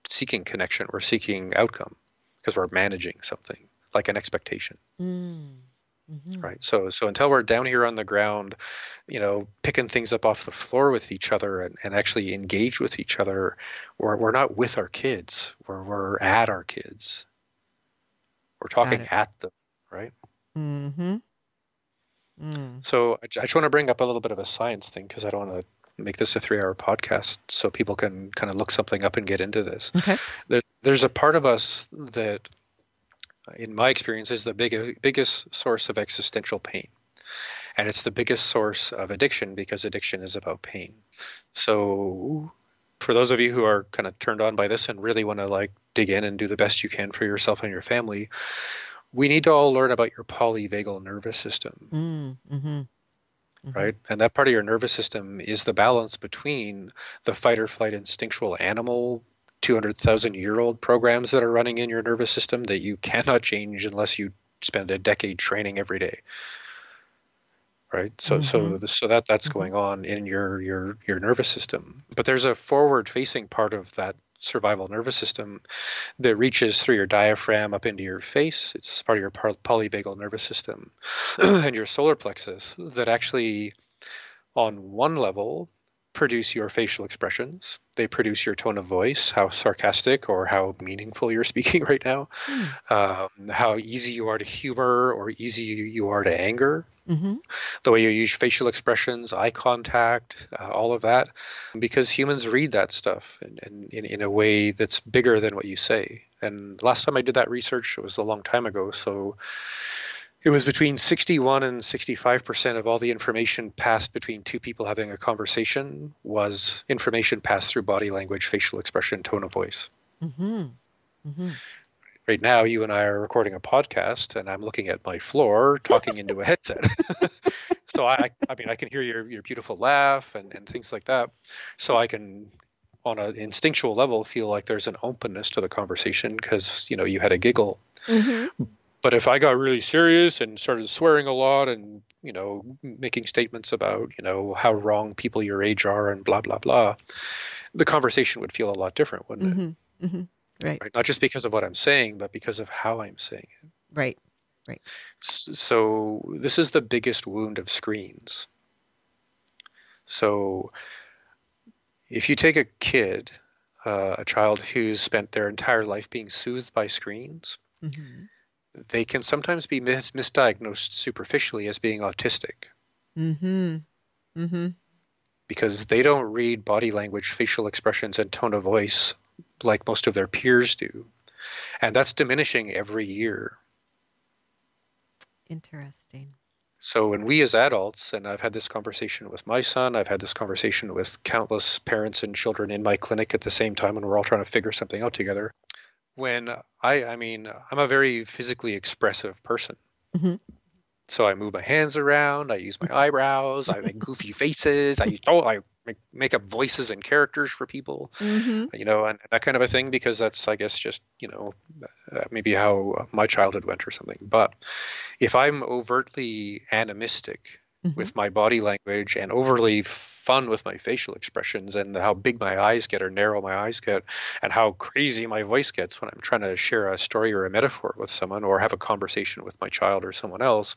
seeking connection we're seeking outcome because we're managing something like an expectation. Mm. Mm-hmm. Right. So so until we're down here on the ground, you know, picking things up off the floor with each other and, and actually engage with each other, we're we're not with our kids. We're we're at our kids. We're talking at them, right? Mm-hmm. Mm. So I, I just want to bring up a little bit of a science thing because I don't want to make this a three-hour podcast so people can kind of look something up and get into this. Okay. There, there's a part of us that, in my experience, is the big, biggest source of existential pain. And it's the biggest source of addiction because addiction is about pain. So, for those of you who are kind of turned on by this and really want to like dig in and do the best you can for yourself and your family, we need to all learn about your polyvagal nervous system. Mm, mm-hmm. Mm-hmm. right? And that part of your nervous system is the balance between the fight or flight instinctual animal 200,000 year old programs that are running in your nervous system that you cannot change unless you spend a decade training every day. Right. So, mm-hmm. so, so that that's mm-hmm. going on in your, your, your nervous system, but there's a forward facing part of that survival nervous system that reaches through your diaphragm up into your face. It's part of your polyvagal nervous system [clears throat] and your solar plexus that actually, on one level, produce your facial expressions. They produce your tone of voice, how sarcastic or how meaningful you're [laughs] speaking right now, mm. um, how easy you are to humor or easy you are to anger, mm-hmm. the way you use facial expressions, eye contact, uh, all of that, because humans read that stuff in, in, in, a way that's bigger than what you say. And last time I did that research, it was a long time ago. So it was between 61 and 65 percent of all the information passed between two people having a conversation was information passed through body language facial expression tone of voice mm-hmm. Mm-hmm. Right now you and i are recording a podcast and i'm looking at my floor talking into a headset. [laughs] So I, I mean i can hear your, your beautiful laugh and, and things like that. So i can on an instinctual level feel like there's an openness to the conversation because you know you had a giggle. Mm-hmm. But if I got really serious and started swearing a lot and, you know, making statements about, you know, how wrong people your age are and blah, blah, blah, the conversation would feel a lot different, wouldn't it? Mm-hmm. Right. right. Not just because of what I'm saying, but because of how I'm saying it. Right. Right. So this is the biggest wound of screens. So if you take a kid, uh, a child who's spent their entire life being soothed by screens, mm-hmm. they can sometimes be mis- misdiagnosed superficially as being autistic. Mm-hmm. Mm-hmm. Because they don't read body language, facial expressions, and tone of voice like most of their peers do. And that's diminishing every year. Interesting. So when we as adults, and I've had this conversation with my son, I've had this conversation with countless parents and children in my clinic at the same time, and we're all trying to figure something out together. When I, I mean, I'm a very physically expressive person. Mm-hmm. So I move my hands around, I use my [laughs] eyebrows, I make goofy faces, I oh, I make, make up voices and characters for people, mm-hmm. you know, and that kind of a thing because that's, I guess, just you know, uh, maybe how my childhood went or something. But if I'm overtly animistic mm-hmm. with my body language and overly fun with my facial expressions and how big my eyes get or narrow my eyes get and how crazy my voice gets when I'm trying to share a story or a metaphor with someone or have a conversation with my child or someone else,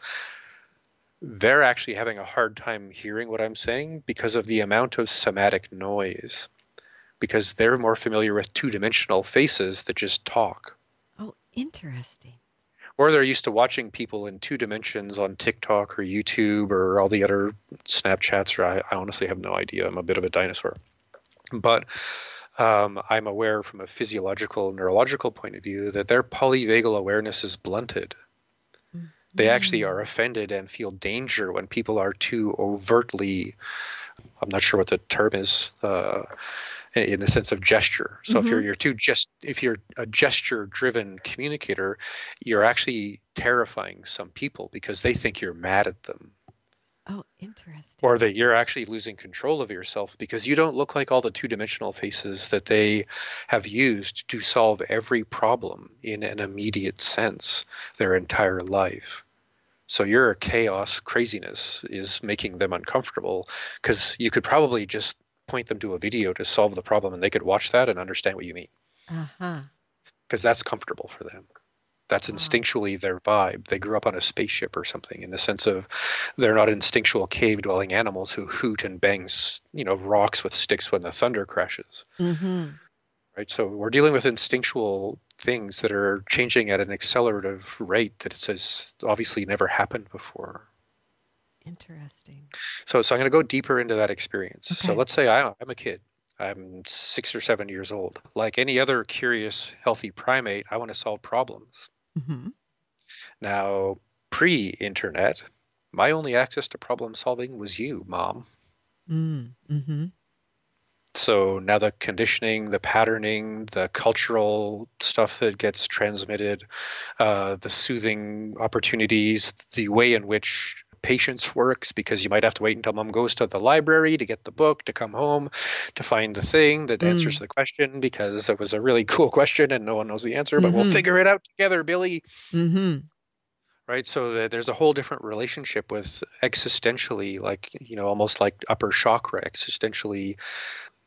they're actually having a hard time hearing what I'm saying because of the amount of somatic noise, because they're more familiar with two dimensional faces that just talk. Oh, interesting. Or they're used to watching people in two dimensions on TikTok or YouTube or all the other Snapchats, or I, I honestly have no idea. I'm a bit of a dinosaur. But um, I'm aware from a physiological, neurological point of view that their polyvagal awareness is blunted they actually mm. are offended and feel danger when people are too overtly i'm not sure what the term is uh, in the sense of gesture so mm-hmm. if you're mm-hmm. you're too just if you're a gesture driven communicator you're actually terrifying some people because they think you're mad at them oh interesting or that you're actually losing control of yourself because you don't look like all the two-dimensional faces that they have used to solve every problem in an immediate sense their entire life so your chaos craziness is making them uncomfortable because you could probably just point them to a video to solve the problem and they could watch that and understand what you mean. Uh-huh. Because that's comfortable for them. That's instinctually their vibe. They grew up on a spaceship or something in the sense of they're not instinctual cave dwelling animals who hoot and bangs, you know, rocks with sticks when the thunder crashes. Mm-hmm right? So we're dealing with instinctual things that are changing at an accelerative rate that has obviously never happened before. Interesting. So, so I'm going to go deeper into that experience. Okay. So let's say I, I'm a kid. I'm six or seven years old. Like any other curious, healthy primate, I want to solve problems. Mm-hmm. Now, pre-internet, my only access to problem solving was you, mom. Mm, mm-hmm so now the conditioning, the patterning, the cultural stuff that gets transmitted, uh, the soothing opportunities, the way in which patience works because you might have to wait until mom goes to the library to get the book to come home to find the thing that mm. answers the question because it was a really [laughs] cool question and no one knows the answer but mm-hmm. we'll figure it out together billy mm-hmm. right so there's a whole different relationship with existentially like you know almost like upper chakra existentially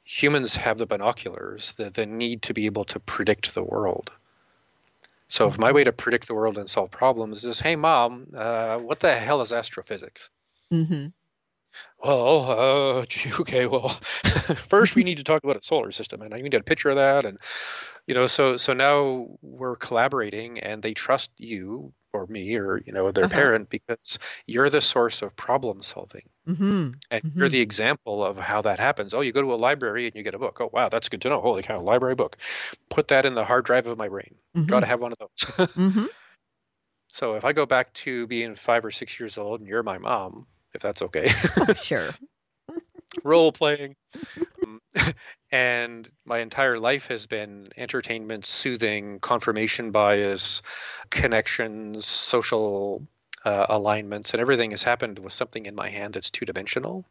humans have the binoculars, the, the need to be able to predict the world. So if my way to predict the world and solve problems is, hey, mom, uh, what the hell is astrophysics? Mm-hmm. Well, uh, [laughs] okay, well, [laughs] first we need to talk about a solar system, and I need a picture of that, and you know, so so now we're collaborating, and they trust you or me or you know their uh-huh. parent because you're the source of problem solving mm-hmm. and mm-hmm. you're the example of how that happens oh you go to a library and you get a book oh wow that's good to know holy cow library book put that in the hard drive of my brain mm-hmm. got to have one of those [laughs] mm-hmm. so if i go back to being five or six years old and you're my mom if that's okay oh, [laughs] sure role playing [laughs] and my entire life has been entertainment, soothing, confirmation bias, connections, social uh, alignments, and everything has happened with something in my hand that's two dimensional.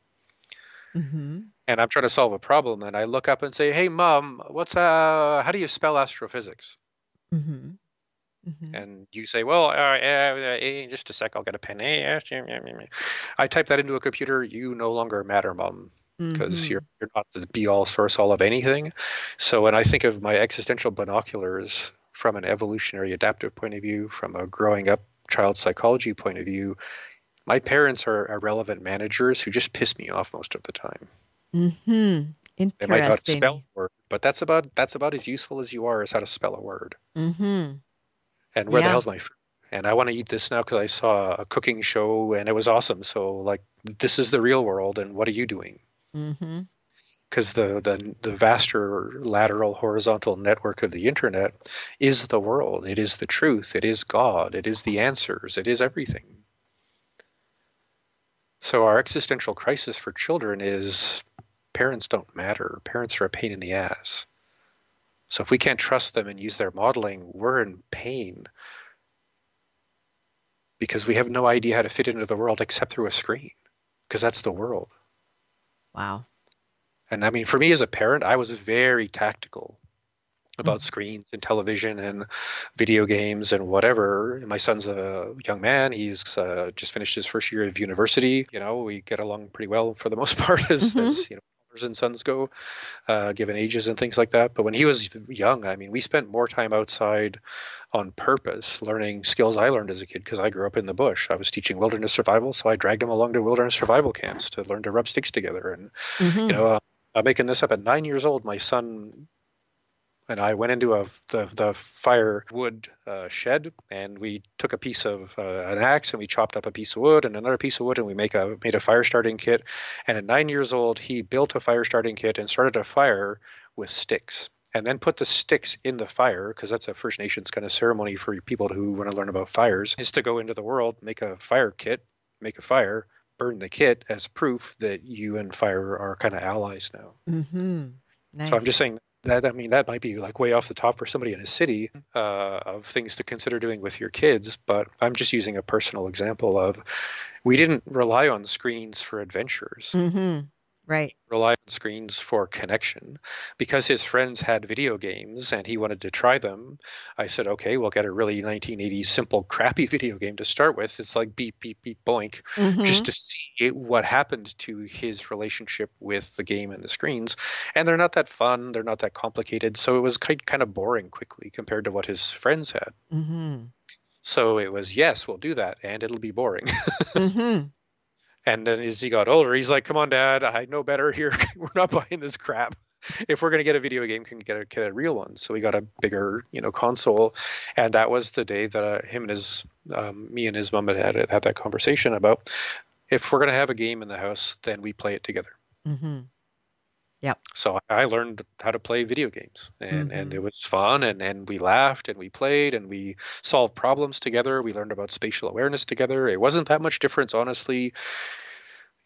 Mm-hmm. And I'm trying to solve a problem, and I look up and say, "Hey, mom, what's uh, how do you spell astrophysics?" Mm-hmm. Mm-hmm. And you say, well, uh, uh, just a sec, I'll get a pen. I type that into a computer. You no longer matter, mom, because mm-hmm. you're, you're not the be all source all of anything. So when I think of my existential binoculars from an evolutionary adaptive point of view, from a growing up child psychology point of view, my parents are irrelevant managers who just piss me off most of the time. Mm-hmm. Interesting. They might not spell a word, but that's about that's about as useful as you are as how to spell a word. Mm-hmm. And where yeah. the hell's my food? And I want to eat this now because I saw a cooking show and it was awesome. So like, this is the real world, and what are you doing? Mm-hmm because the, the the vaster lateral horizontal network of the internet is the world it is the truth it is god it is the answers it is everything so our existential crisis for children is parents don't matter parents are a pain in the ass so if we can't trust them and use their modeling we're in pain because we have no idea how to fit into the world except through a screen because that's the world wow and I mean, for me as a parent, I was very tactical about mm-hmm. screens and television and video games and whatever. My son's a young man. He's uh, just finished his first year of university. You know, we get along pretty well for the most [laughs] part as, mm-hmm. as you know, and sons go, uh, given ages and things like that. But when he was young, I mean, we spent more time outside on purpose learning skills I learned as a kid because I grew up in the bush. I was teaching wilderness survival, so I dragged him along to wilderness survival camps to learn to rub sticks together and, mm-hmm. you know, uh, I'm making this up. At nine years old, my son and I went into a the the firewood uh, shed, and we took a piece of uh, an axe and we chopped up a piece of wood and another piece of wood, and we make a made a fire starting kit. And at nine years old, he built a fire starting kit and started a fire with sticks. And then put the sticks in the fire because that's a First Nations kind of ceremony for people who want to learn about fires. Is to go into the world, make a fire kit, make a fire, burn the kit as proof that you and fire are kind of allies now. Mm-hmm. Nice. So I'm just saying that I mean that might be like way off the top for somebody in a city uh, of things to consider doing with your kids, but I'm just using a personal example of we didn't rely on screens for adventures. Mm-hmm. Right. Rely on screens for connection. Because his friends had video games and he wanted to try them, I said, okay, we'll get a really 1980s simple, crappy [laughs] video game to start with. It's like beep, beep, beep, boink, mm-hmm. just to see what happened to his relationship with the game and the screens. And they're not that fun, they're not that complicated. So it was kind of boring quickly compared to what his friends had. Mm-hmm. So it was, yes, we'll do that, and it'll be boring. [laughs] mm-hmm. And then as he got older, he's like, "Come on, Dad, I know better here. [laughs] we're not buying this crap. If we're gonna get a video game, can get a get a real one." So we got a bigger, you know, console, and that was the day that uh, him and his, um, me and his mom had, had that conversation about if we're gonna have a game in the house, then we play it together. Mm-hmm. Yep. So I learned how to play video games, and, mm-hmm. and it was fun, and, and we laughed, and we played, and we solved problems together. We learned about spatial awareness together. It wasn't that much difference, honestly,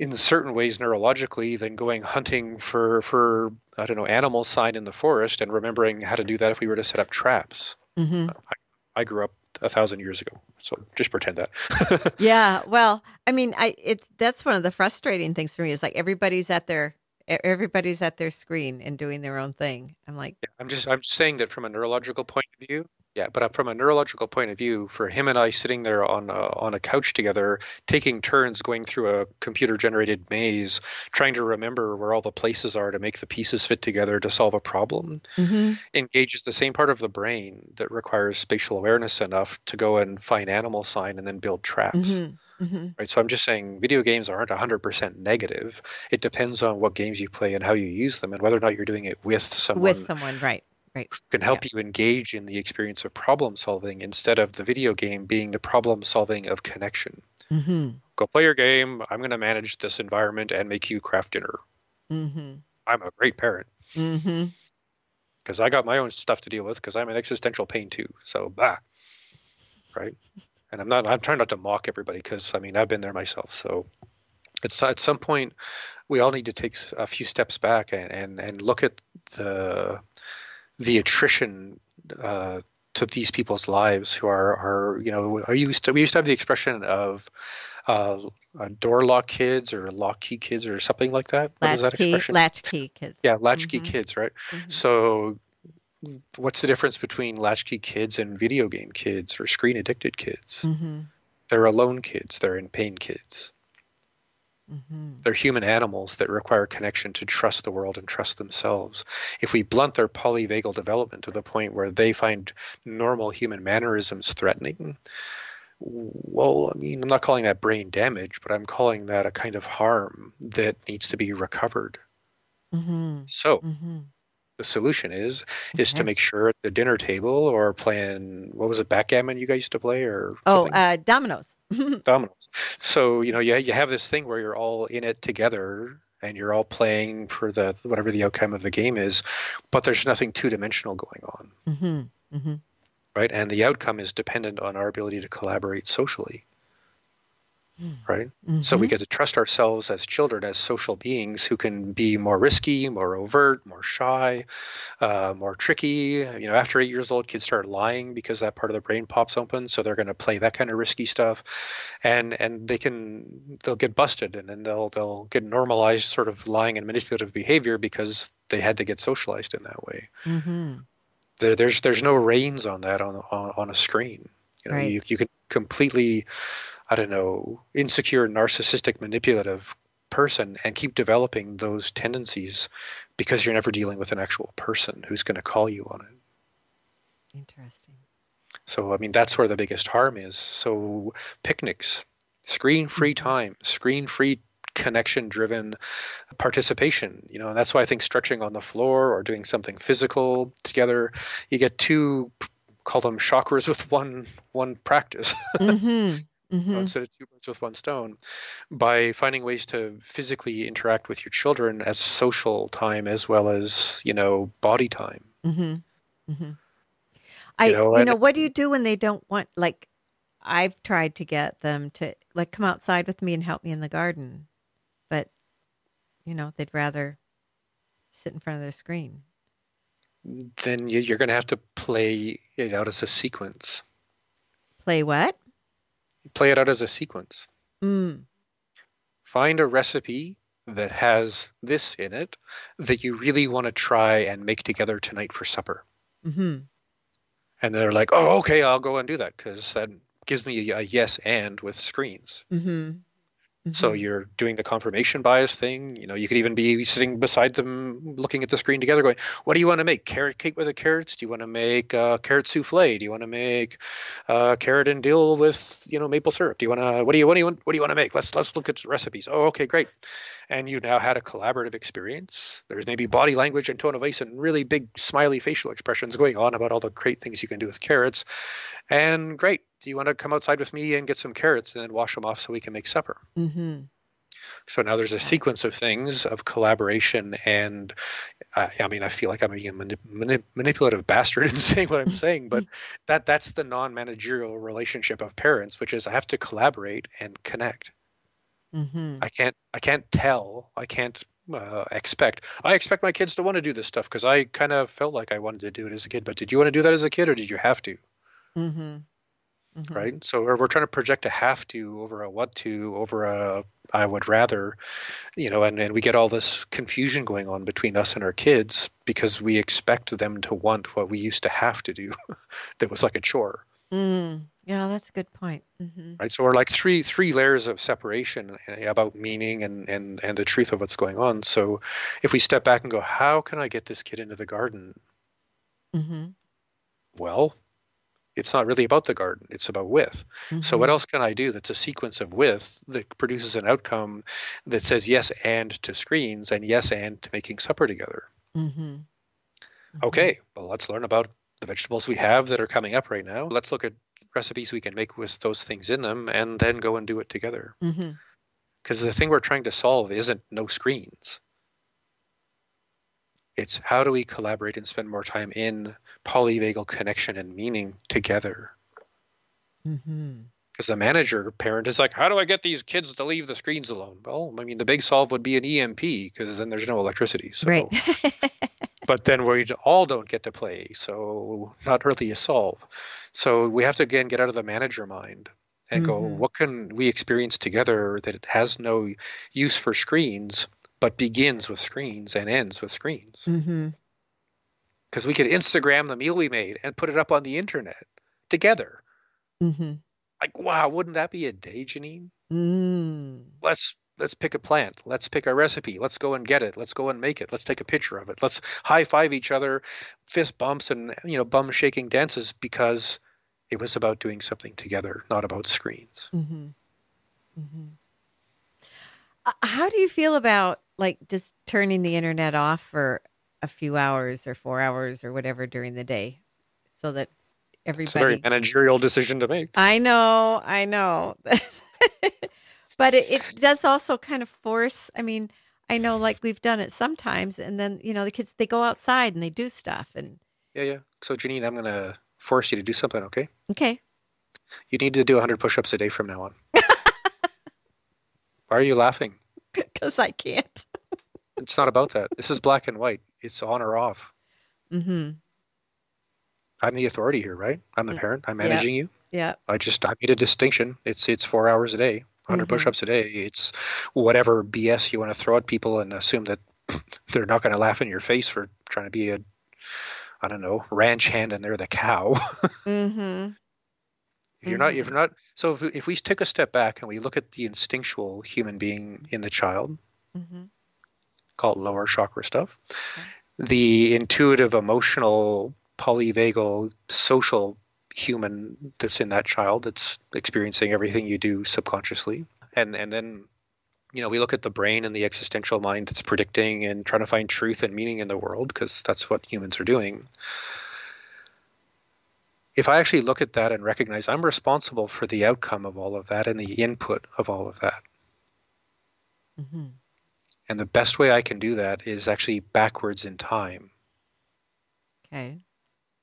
in certain ways neurologically than going hunting for for I don't know animal sign in the forest and remembering how to do that if we were to set up traps. Mm-hmm. I, I grew up a thousand years ago. So just pretend that. yeah. Well, I mean, I it's that's one of the frustrating things for me is like everybody's at their everybody's at their screen and doing their own thing. I'm like, I'm just I'm saying that from a neurological point of view. Yeah, but from a neurological point of view, for him and I sitting there on a, on a couch together, taking turns going through a computer-generated maze, trying to remember where all the places are to make the pieces fit together to solve a problem, mm-hmm. engages the same part of the brain that requires spatial awareness enough to go and find animal sign and then build traps. Mm-hmm. Mm-hmm. Right. So I'm just saying video games aren't 100% negative. It depends on what games you play and how you use them and whether or not you're doing it with someone. With someone, right. Right. Can help yeah. you engage in the experience of problem solving instead of the video game being the problem solving of connection. Mm-hmm. Go play your game. I'm going to manage this environment and make you Kraft Dinner. Mm-hmm. I'm a great parent. Because mm-hmm. I got my own stuff to deal with because I'm in existential pain too. So, bah. Right and I'm not I'm trying not to mock everybody because I mean I've been there myself. So it's at some point we all need to take a few steps back and and, and look at the the attrition uh, to these people's lives who are are you know are used to we used to have the expression of uh, door lock kids or lock key kids or something like that. Latch what is that key, expression? Latch key kids. Yeah, latch mm-hmm. kids, right? Mm-hmm. So what's the difference between latchkey kids and video game kids or screen addicted kids? Mm-hmm. They're alone kids. They're in pain kids. Mm-hmm. They're human animals that require connection to trust the world and trust themselves. If we blunt their polyvagal development to the point where they find normal human mannerisms threatening, well, I mean, I'm not calling that brain damage, but I'm calling that a kind of harm that needs to be recovered. Mm-hmm. So, Mm-hmm. The solution is is to make sure at the dinner table or playing what was it backgammon you guys used to play or Oh, uh, dominoes. [laughs] dominoes. So you know, you you have this thing where you're all in it together and you're all playing for the whatever the outcome of the game is, but there's nothing two dimensional going on, mm-hmm. Mm-hmm. right? And the outcome is dependent on our ability to collaborate socially, right? So we get to trust ourselves as children, as social beings who can be more risky, more overt, more shy, uh, more tricky. You know, after eight years old, kids start lying because that part of the brain pops open. So they're going to play that kind of risky stuff, and and they can they'll get busted, and then they'll they'll get normalized sort of lying and manipulative behavior because they had to get socialized in that way. Mm-hmm. There, there's there's no reins on that on on, on a screen. You know, Right. you you can completely, I don't know, insecure, narcissistic, manipulative person and keep developing those tendencies because you're never dealing with an actual person who's going to call you on it. Interesting. So I mean that's where the biggest harm is. So picnics, screen-free time, screen-free connection-driven participation. You know, and that's why I think stretching on the floor or doing something physical together, you get two call them chakras with one one practice [laughs] Mm-hmm. Mm-hmm. instead of two birds with one stone by finding ways to physically interact with your children as social time as well as you know body time Mm-hmm. Mm-hmm. I, you know, know, what do you do when they don't want? Like, I've tried to get them to like come outside with me and help me in the garden, but you know they'd rather sit in front of their screen. then you're going to have to play it out as a sequence Play what? Play it out as a sequence Mm. find a recipe that has this in it that you really want to try and make together tonight for supper Mm-hmm. and they're like oh okay i'll go and do that because that gives me a yes and with screens Mm-hmm. So you're doing the confirmation bias thing. You know, you could even be sitting beside them, looking at the screen together, going, "What do you want to make? Carrot cake with the carrots? Do you want to make uh, carrot souffle? Do you want to make uh, carrot and dill with you know maple syrup? Do you want to? What do you what do you want? What do you want to make? Let's let's look at recipes. Oh, okay, great. And you now had a collaborative experience. There's maybe body language and tone of voice and really big smiley facial expressions going on about all the great things you can do with carrots. And great. Do you want to come outside with me and get some carrots and then wash them off so we can make supper? Mm-hmm. So now there's a sequence of things of collaboration, and I, I mean, I feel like I'm being a mani- mani- manipulative bastard in [laughs] saying what I'm saying, but that that's the non-managerial relationship of parents, which is I have to collaborate and connect. Mm-hmm. I can't I can't tell, I can't uh, expect. I expect my kids to want to do this stuff because I kind of felt like I wanted to do it as a kid. But did you want to do that as a kid, or did you have to? Mm-hmm. Mm-hmm. right? So we're, we're trying to project a have to over a what to over a I would rather, you know, and, and we get all this confusion going on between us and our kids because we expect them to want what we used to have to do [laughs] that was like a chore, Mm. Yeah, that's a good point. Mm-hmm. right? So we're like three three layers of separation eh, about meaning and and and the truth of what's going on. So if we step back and go, how can I get this kid into the garden? Mm-hmm. Well, it's not really about the garden; it's about with. So what else can I do that's a sequence of with that produces an outcome that says yes and to screens and yes and to making supper together? Mm-hmm. Okay, well let's learn about the vegetables we have that are coming up right now. Let's look at recipes we can make with those things in them and then go and do it together. Mm-hmm. Because the thing we're trying to solve isn't no screens. It's how do we collaborate and spend more time in polyvagal connection and meaning together? Mm-hmm. because the manager parent is like, how do I get these kids to leave the screens alone? Well, I mean, the big solve would be an EMP because then there's no electricity. So, Right. [laughs] but then we all don't get to play, so not really a solve. So we have to again get out of the manager mind and go, Mhm. what can we experience together that has no use for screens, but begins with screens and ends with screens? mm-hmm. because we could Instagram the meal we made and put it up on the internet together. Mm-hmm. Like, wow, wouldn't that be a day, Janine? Mm. Let's let's pick a plant. Let's pick a recipe. Let's go and get it. Let's go and make it. Let's take a picture of it. Let's high five each other, fist bumps and you know bum shaking dances because it was about doing something together, not about screens. Mm-hmm. Mm-hmm. Uh, how do you feel about like just turning the internet off for a few hours or four hours or whatever during the day, so that everybody? It's a very managerial decision to make. I know, I know, [laughs] but it, it does also kind of force. I mean, I know, like we've done it sometimes, and then you know the kids they go outside and they do stuff, and Yeah, yeah. So Janine, I'm gonna force you to do something. Okay? okay, You need to do 100 push-ups a day from now on. [laughs] Why are you laughing? because I can't. [laughs] It's not about that. This is black and white. It's on or off. Mm-hmm. I'm the authority here, right? I'm the Mm. parent. I'm managing you. Yeah. I just I made a distinction. It's it's four hours a day, 100 Mhm. push-ups a day. It's whatever BS you want to throw at people and assume that [laughs] they're not going to laugh in your face for trying to be a I don't know ranch hand and they're the cow. [laughs] Mm-hmm. if you're not Mhm. you're not so if we, if we take a step back and we look at the instinctual human being in the child, Mm-hmm. called lower chakra stuff, Okay. the intuitive, emotional, polyvagal, social human that's in that child that's experiencing everything you do subconsciously, and and then you know we look at the brain and the existential mind that's predicting and trying to find truth and meaning in the world because that's what humans are doing. If I actually look at that and recognize I'm responsible for the outcome of all of that and the input of all of that, Mm-hmm. and the best way I can do that is actually backwards in time. Okay.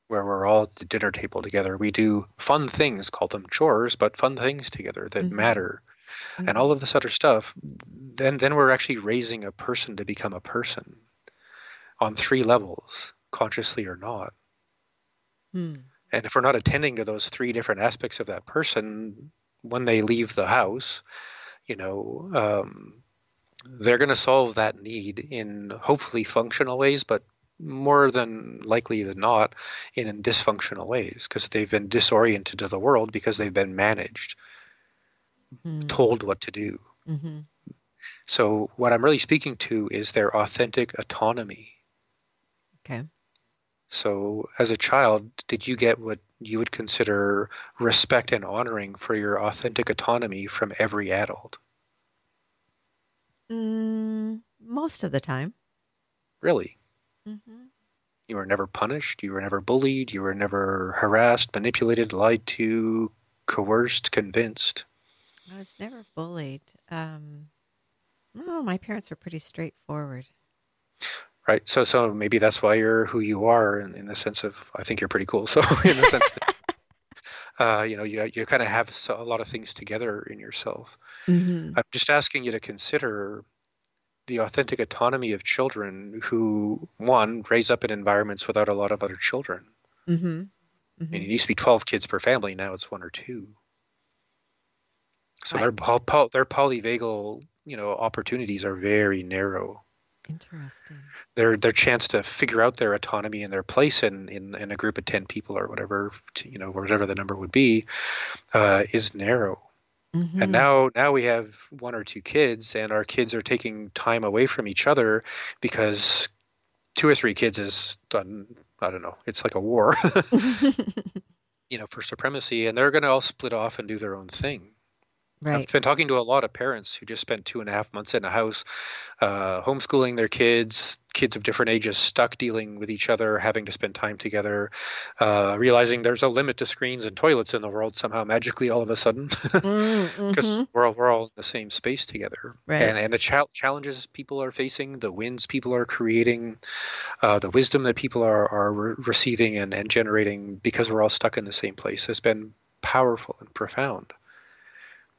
Where we're all at the dinner table together. We do fun things, call them chores, but fun things together that Mhm. matter, Mhm. and all of this other stuff. Then, then we're actually raising a person to become a person on three levels, consciously or not. Hmm. And if we're not attending to those three different aspects of that person when they leave the house, you know, um, they're going to solve that need in hopefully functional ways, but more than likely than not in dysfunctional ways because they've been disoriented to the world because they've been managed, Hmm. told what to do. Mm-hmm. So, what I'm really speaking to is their authentic autonomy. Okay. So, as a child, did you get what you would consider respect and honoring for your authentic autonomy from every adult? Mm, most of the time. Really? Mm-hmm. You were never punished, you were never bullied, you were never harassed, manipulated, lied to, coerced, convinced. I was never bullied. Um, no, my parents were pretty straightforward. Right. So, so maybe that's why you're who you are in, in the sense of, I think you're pretty cool. So, [laughs] in the sense that, [laughs] uh, you know, you, you kind of have a lot of things together in yourself. Mm-hmm. I'm just asking you to consider the authentic autonomy of children who, one, raise up in environments without a lot of other children. Mm-hmm. And Mm-hmm. it used to be 12 kids per family. Now it's one or two. So Right. their poly, their polyvagal, you know, opportunities are very narrow. Interesting. Their their chance to figure out their autonomy and their place in, in, in a group of 10 people or whatever, to, you know, whatever the number would be, uh, is narrow. Mm-hmm. And now now we have one or two kids, and our kids are taking time away from each other because two or three kids is done. I don't know. It's like a war, [laughs] [laughs] you know, for supremacy, and they're going to all split off and do their own thing. Right. I've been talking to a lot of parents who just spent two and a half months in a house, uh, homeschooling their kids, kids of different ages stuck dealing with each other, having to spend time together, uh, realizing there's a limit to screens and toilets in the world somehow magically all of a sudden. Mm, [laughs] because mhm. we're all, we're all in the same space together Right. and and the chal challenges people are facing the wins people are creating uh, the wisdom that people are are re- receiving and, and generating because we're all stuck in the same place has been powerful and profound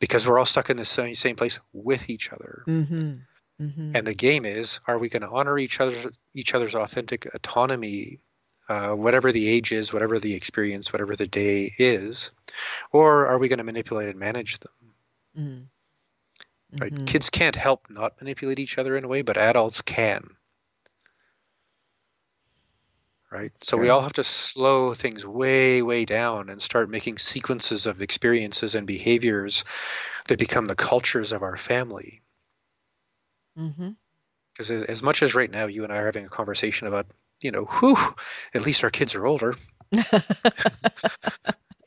because we're all stuck in the same, same place with each other Mhm. Mhm. and the game is are we going to honor each other's each other's authentic autonomy uh, whatever the age is whatever the experience whatever the day is or are we going to manipulate and manage them Mhm. right Mhm. kids can't help not manipulate each other in a way but adults can right? So we all have to slow things way, way down and start making sequences of experiences and behaviors that become the cultures of our family. Mm-hmm. Because as much as right now you and I are having a conversation about, you know, whew, at least our kids are older. [laughs] you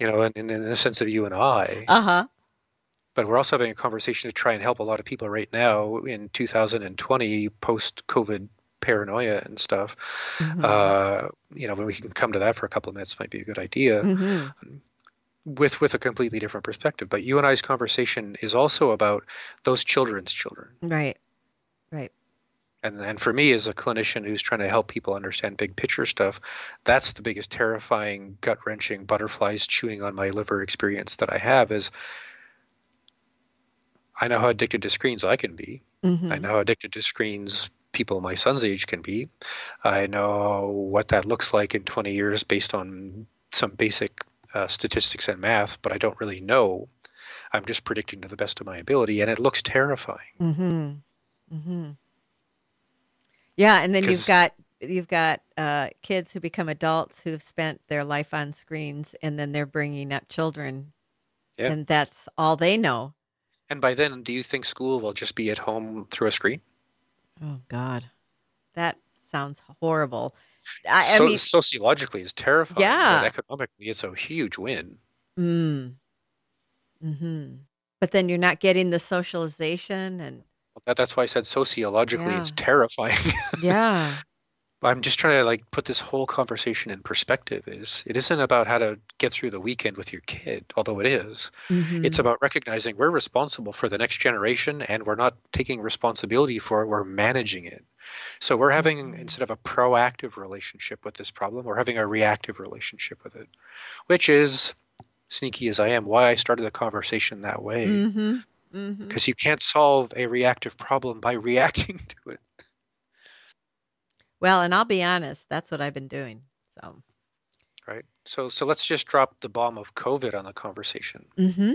know, in, in, in the sense of you and I. Uh huh. But we're also having a conversation to try and help a lot of people right now in 2020 post COVID paranoia and stuff. Mm-hmm. Uh, you know, when we can come to that for a couple of minutes, might be a good idea. Mm-hmm. With with a completely different perspective, but you and I's conversation is also about those children's children, right? Right. And and for me, as a clinician who's trying to help people understand big picture stuff, that's the biggest terrifying, gut wrenching, butterflies chewing on my liver experience that I have is. I know how addicted to screens I can be. Mm-hmm. I know how addicted to screens people my son's age can be. I know what that looks like in 20 years based on some basic uh, statistics and math, but I don't really know. I'm just predicting to the best of my ability, and it looks terrifying. Mm-hmm. Mm-hmm. Yeah, and then you've got you've got uh, kids who become adults who've spent their life on screens, and then they're bringing up children, yeah. and that's all they know. And by then, do you think school will just be at home through a screen? Oh God, that sounds horrible. I, so, I mean, sociologically, it's terrifying. Yeah. economically, it's a huge win. Mm. Hmm. But then you're not getting the socialization and. That, that's why I said sociologically, yeah. it's terrifying. [laughs] yeah. I'm just trying to like put this whole conversation in perspective. Is it isn't about how to get through the weekend with your kid, although it is. Mm-hmm. It's about recognizing we're responsible for the next generation, and we're not taking responsibility for it. We're managing it. So we're having mm-hmm. instead of a proactive relationship with this problem, we're having a reactive relationship with it, which is sneaky as I am, why I started the conversation that way. Because mm-hmm. mm-hmm. you can't solve a reactive problem by [laughs] reacting to it. Well, and I'll be honest, that's what I've been doing. So, right. So, so let's just drop the bomb of COVID on the conversation. mm-hmm.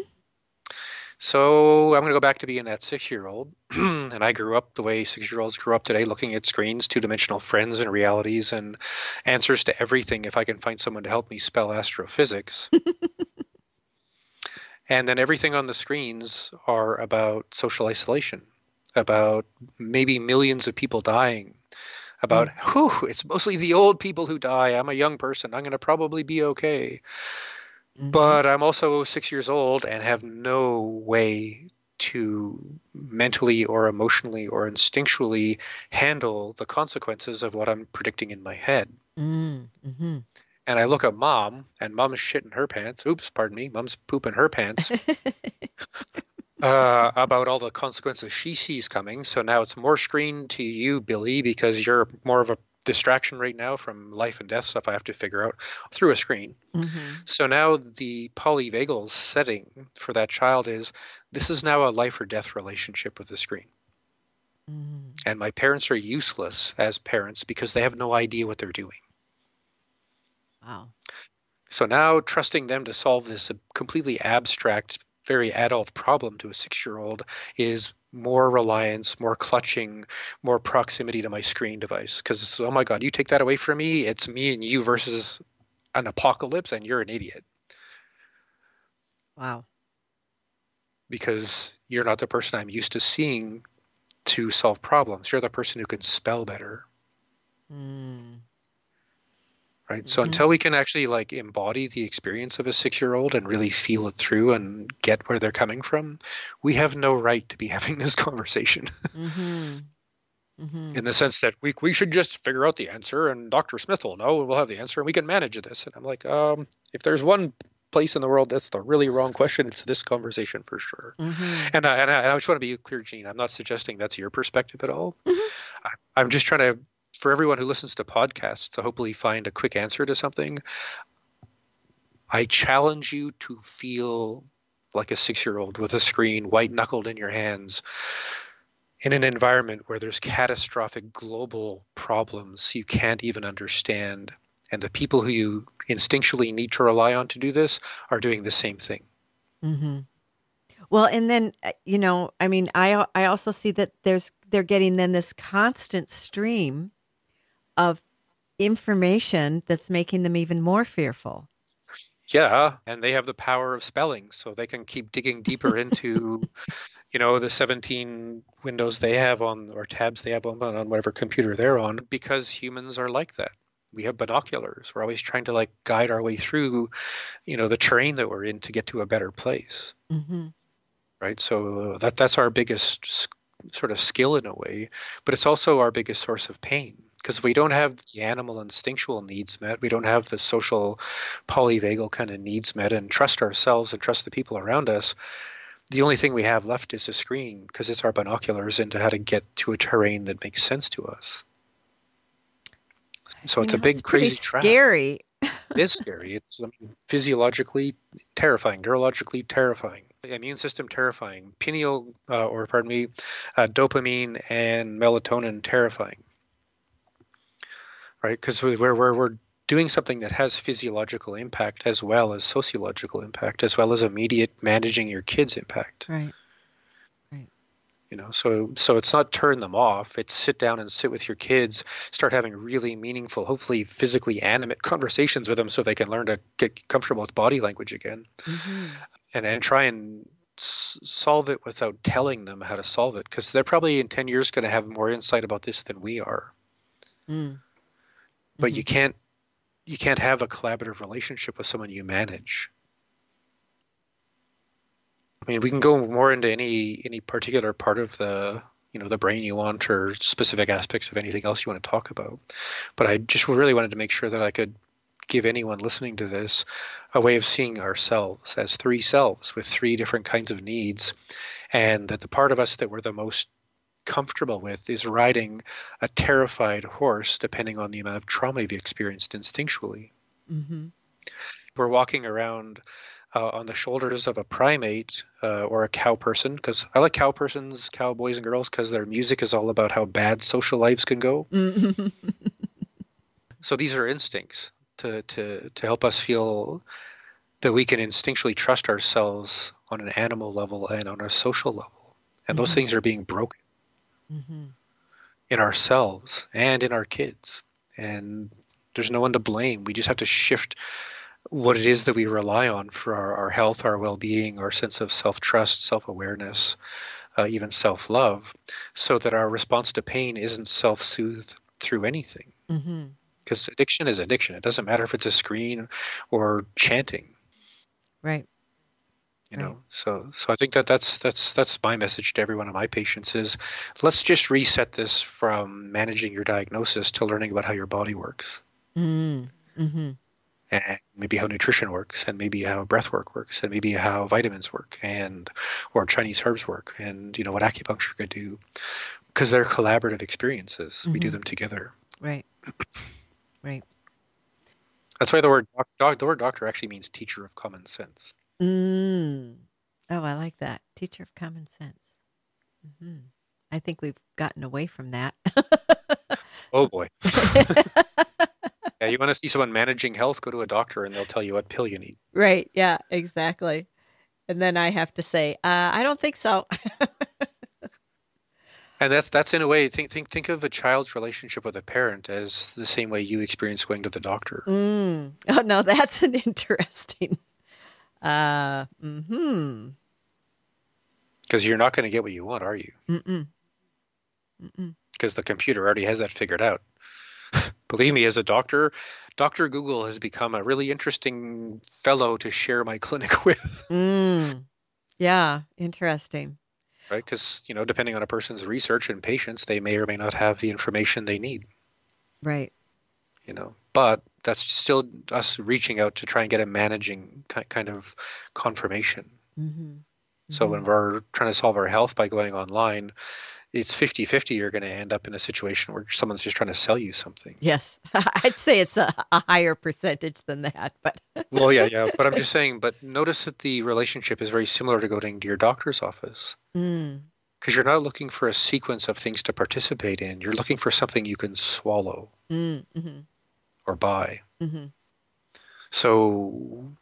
So I'm going to go back to being that six-year-old, [clears throat] and I grew up the way six-year-olds grew up today, looking at screens, two-dimensional friends and realities, and answers to everything. If I can find someone to help me spell astrophysics. [laughs] and then everything on the screens are about social isolation, about maybe millions of people dying, about mm. whew, it's mostly the old people who die. I'm a young person. I'm going to probably be okay. Mm-hmm. But I'm also six years old and have no way to mentally or emotionally or instinctually handle the consequences of what I'm predicting in my head. Mm-hmm. And I look at mom, and mom's shitting her pants. Oops, pardon me. Mom's pooping her pants. [laughs] uh, about all the consequences she sees coming. So now it's more screen to you, Billy, because you're more of a distraction right now from life and death stuff I have to figure out through a screen. Mm-hmm. So now the polyvagal setting for that child is this is now a life or death relationship with the screen. Mm-hmm. And my parents are useless as parents because they have no idea what they're doing. Wow. So now trusting them to solve this completely abstract very adult problem to a six year old is more reliance, more clutching, more proximity to my screen device. Because, oh my God, you take that away from me, it's me and you versus an apocalypse, and you're an idiot. Wow. Because you're not the person I'm used to seeing to solve problems. You're the person who can spell better. Mm right mm-hmm. so until we can actually like embody the experience of a six year old and really feel it through and get where they're coming from we have no right to be [laughs] having this conversation mm-hmm. Mm-hmm. in the sense that we, we should just figure out the answer and dr smith will know and we'll have the answer and we can manage this and i'm like um, if there's one place in the world that's the really wrong question it's this conversation for sure mm-hmm. and, I, and, I, and I just want to be clear gene i'm not suggesting that's your perspective at all mm-hmm. I, i'm just trying to for everyone who listens to podcasts to hopefully find a quick answer to something, I challenge you to feel like a six year old with a screen white knuckled in your hands in an environment where there's catastrophic global problems you can't even understand. And the people who you instinctually need to rely on to do this are doing the same thing. Mm-hmm. Well, and then uh, you know, I mean, I I also see that there's they're getting then this constant stream of information that's making them even more fearful. Yeah, and they have the power of spelling, so they can keep digging deeper into, [laughs] you know, the 17 windows they have on or tabs they have on, on whatever computer they're on, because humans are like that. We have binoculars. We're always trying to like guide our way through, you know, the terrain that we're in to get to a better place. Mm-hmm. Right. So that that's our biggest sort of skill in a way, but it's also our biggest source of pain because we don't have the animal instinctual needs met. We don't have the social polyvagal kind of needs met and trust ourselves and trust the people around us. The only thing we have left is a screen because it's our binoculars into how to get to a terrain that makes sense to us. So it's know, a big crazy trap. Scary. it is scary. It's I mean, physiologically terrifying, neurologically terrifying immune system terrifying, pineal uh, or pardon me, uh, dopamine and melatonin terrifying, right? Because we're, we're we're doing something that has physiological impact as well as sociological impact, as well as immediate managing your kids' impact. Right. Right. You know, so so it's not turn them off. It's sit down and sit with your kids, start having really meaningful, hopefully physically animate conversations with them, so they can learn to get comfortable with body language again. Mm-hmm and and try and s- solve it without telling them how to solve it because they're probably in 10 years going to have more insight about this than we are mm. But mm-hmm. you can't you can't have a collaborative relationship with someone you manage i mean we can go more into any any particular part of the you know the brain you want or specific aspects of anything else you want to talk about but i just really wanted to make sure that i could give anyone listening to this a way of seeing ourselves as three selves with three different kinds of needs, and that the part of us that we're the most comfortable with is riding a terrified horse, depending on the amount of trauma you've experienced instinctually. Mm-hmm. We're walking around uh, on the shoulders of a primate uh, or a cow person, because I like cow persons, cowboys and girls, because their music is all about how bad social lives can go. Mm-hmm. [laughs] so these are instincts to, to, to help us feel that we can instinctually trust ourselves on an animal level and on a social level. And mm-hmm. those things are being broken mm-hmm. in ourselves and in our kids. And there's no one to blame. We just have to shift what it is that we rely on for our, our health, our well being, our sense of self trust, self awareness, uh, even self love, so that our response to pain isn't self soothed through anything. Mm-hmm because addiction is addiction. It doesn't matter if it's a screen or chanting. Right. You know, right. so so I think that that's that's that's my message to every one of my patients is let's just reset this from managing your diagnosis to learning about how your body works. Mm-hmm. mm-hmm. And maybe how nutrition works, and maybe how breath work works, and maybe how vitamins work, and or Chinese herbs work, and you know what acupuncture could do, because they're collaborative experiences. Mm-hmm. We do mm-hmm. them together. Right. [clears throat] Right. That's why the word doc, doc, the word doctor actually means teacher of common sense. Mm. Oh, I like that. Teacher of common sense. Mm-hmm. I think we've gotten away from that. [laughs] oh boy. [laughs] yeah, you want to see someone managing health? Go to a doctor, and they'll tell you what pill you need. Right. Yeah. Exactly. And then I have to say, uh, I don't think so. [laughs] And that's that's in a way think think think of a child's relationship with a parent as the same way you experience going to the doctor. Mm. Oh no, that's an interesting. Uh, hmm. Because you're not going to get what you want, are you? Mm-mm. Because the computer already has that figured out. [laughs] Believe me, as a doctor, Doctor Google has become a really interesting fellow to share my [laughs] clinic with. Mm. Yeah, interesting right? Because you know, depending on a person's research and patience, they may or may not have the information they need. Right. You know, but that's still us reaching out to try and get a managing kind of confirmation. Mm-hmm. So mm-hmm. when we're trying to solve our health by going online, it's 50-50 you're going to end up in a situation where someone's just trying to sell you something yes [laughs] i'd say it's a, a higher percentage than that but [laughs] well yeah yeah but i'm just saying but notice that the relationship is very similar to going to your doctor's office because mm. you're not looking for a sequence of things to participate in you're looking for something you can swallow mm, mm-hmm. Or buy mm-hmm. so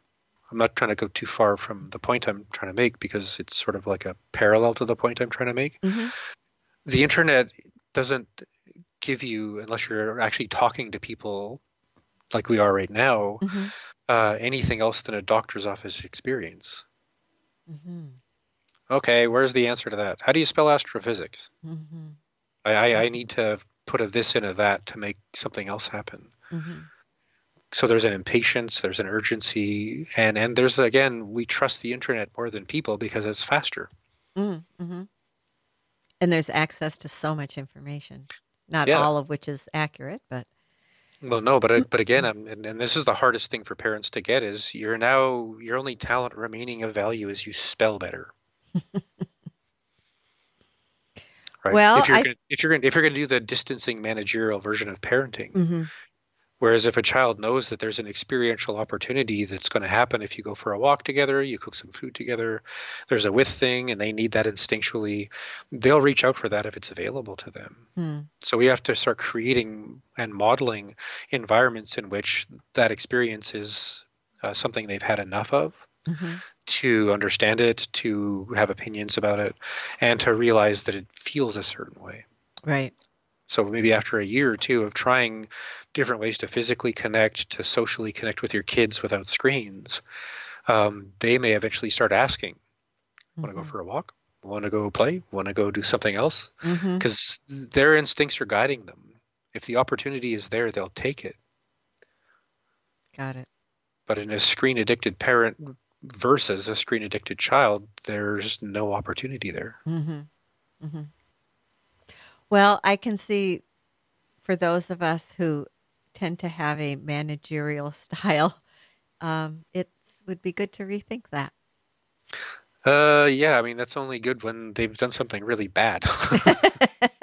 I'm not trying to go too far from the point I'm trying to make because it's sort of like a parallel to the point I'm trying to make. Mm-hmm the internet doesn't give you unless you're actually talking to people like we are right now Mm-hmm. uh, anything else than a doctor's office experience. Mm-hmm. Okay, where's the answer to that? How do you spell astrophysics? Mm-hmm. I, I, I need to put a this in a that to make something else happen. Mm-hmm. So there's an impatience, there's an urgency, and and there's again we trust the internet more than people because it's faster. Mm-hmm. And there's access to so much information, not Yeah. all of which is accurate, but Well, no, but but again, I'm, and, and this is the hardest thing for parents to get is you're now your only talent remaining of value is you spell better. [laughs] right. Well, if you're I- gonna, if you're gonna, if you're going to do the distancing managerial version of parenting, mm-hmm. Whereas if a child knows that there's an experiential opportunity that's going to happen if you go for a walk together, you cook some food together, there's a with thing, and they need that instinctually, they'll reach out for that if it's available to them. Hmm. So we have to start creating and modeling environments in which that experience is uh, something they've had enough of Mm-hmm. to understand it, to have opinions about it, and to realize that it feels a certain way. right. So maybe after a year or two of trying different ways to physically connect, to socially connect with your kids without screens, um, they may eventually start asking, "Want to go for a walk? Want to go play? Want to go do something else?" Mm-hmm. because their instincts are guiding them. If the opportunity is there, they'll take it. Got it. But in a screen addicted parent versus a screen addicted child, there's no opportunity there. Mm-hmm. Well, I can see for those of us who tend to have a managerial [laughs] style, um, it would be good to rethink that. Uh, yeah, I mean that's only good when they've done something really bad. [laughs] [laughs]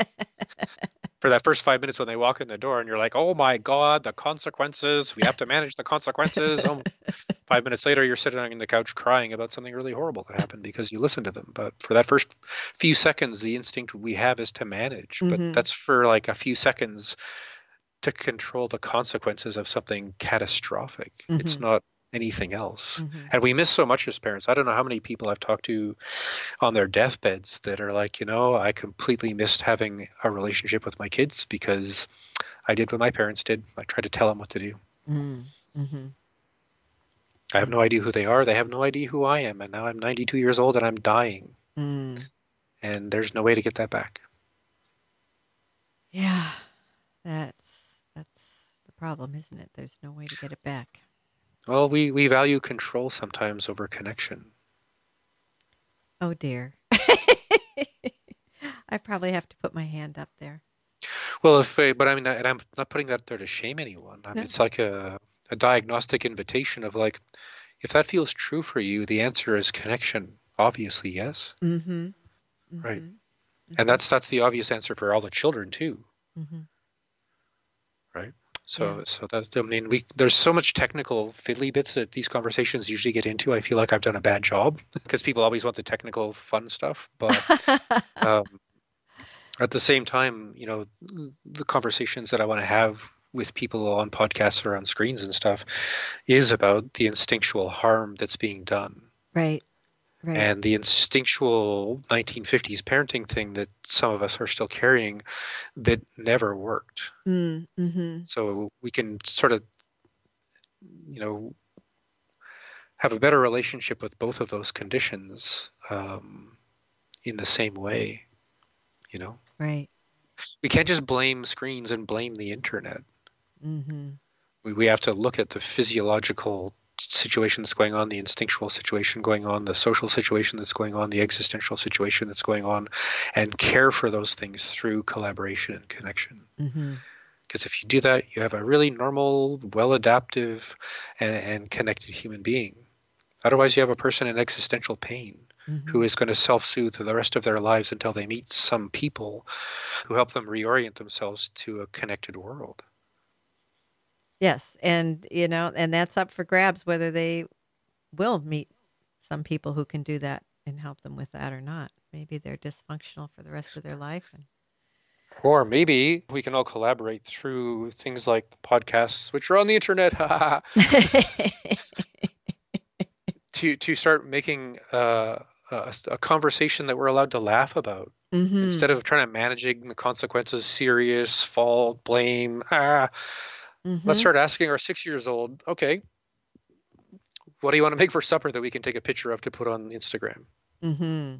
For that first five minutes when they walk in the door and you're like, "Oh my God, the consequences! We have to manage the consequences." [laughs] Five minutes later, you're sitting on the couch crying about something really horrible that happened because you listened to them. But for that first few seconds, the instinct we have is to manage. But that's for like a few seconds to control the consequences of something catastrophic. It's Mhm. not anything else. Mhm. And we miss so much as parents. I don't know how many people I've talked to on their deathbeds that are like, you know, I completely missed having a relationship with my kids because I did what my parents did. I tried to tell them what to do. Mm. Mm-hmm. I have no idea who they are. They have no idea who I am. And now I'm 92 years old and I'm dying. Mm. And there's no way to get that back. Yeah, that's that's the problem, isn't it? There's no way to get it back. Well, we, we value control sometimes over connection. Oh dear. [laughs] I probably have to put my hand up there. Well, if I- but I mean, and I'm not putting that there to shame anyone. I mean, No. it's like a, a diagnostic invitation of like, if that feels true for you, the answer is connection. Obviously, yes, Mm-hmm. Right. Mm-hmm. and mm-hmm. that's that's the obvious answer for all the children too. Mm-hmm. So, Yeah. so that I mean, we there's so much technical fiddly bits that these conversations usually get into. I feel like I've done a bad job because people always want the technical fun stuff, but [laughs] um, at the same time, you know, the conversations that I want to have with people on podcasts or on screens and stuff is about the instinctual harm that's being done right. Right. and the instinctual 1950s parenting thing that some of us are still carrying that never worked. mm, mm-hmm. So we can sort of, you know, have a better relationship with both of those conditions um, in the same way. You know, Right. we can't just blame screens and blame the internet. Mm-hmm. We, we have to look at the physiological situation that's going on, the instinctual situation going on, the social situation that's going on, the existential situation that's going on, and care for those things through collaboration and connection. Mm-hmm. Because if you do that, you have a really normal, well adaptive, and, and connected human being. Otherwise, you have a person in existential pain Mm-hmm. who is going to self soothe the rest of their lives until they meet some people who help them reorient themselves to a connected world. Yes, and you know, and that's up for grabs whether they will meet some people who can do that and help them with that or not. Maybe they're dysfunctional for the rest of their life. And Or maybe we can all collaborate through things like podcasts, which are on the internet, [laughs] to to start making uh, a, a conversation that we're allowed to laugh about Mm-hmm. instead of trying to managing the consequences, serious, fault, blame. Ah, Mm-hmm. let's start asking our six years old, okay, what do you want to make for supper that we can take a picture of to put on Instagram? Mm-hmm.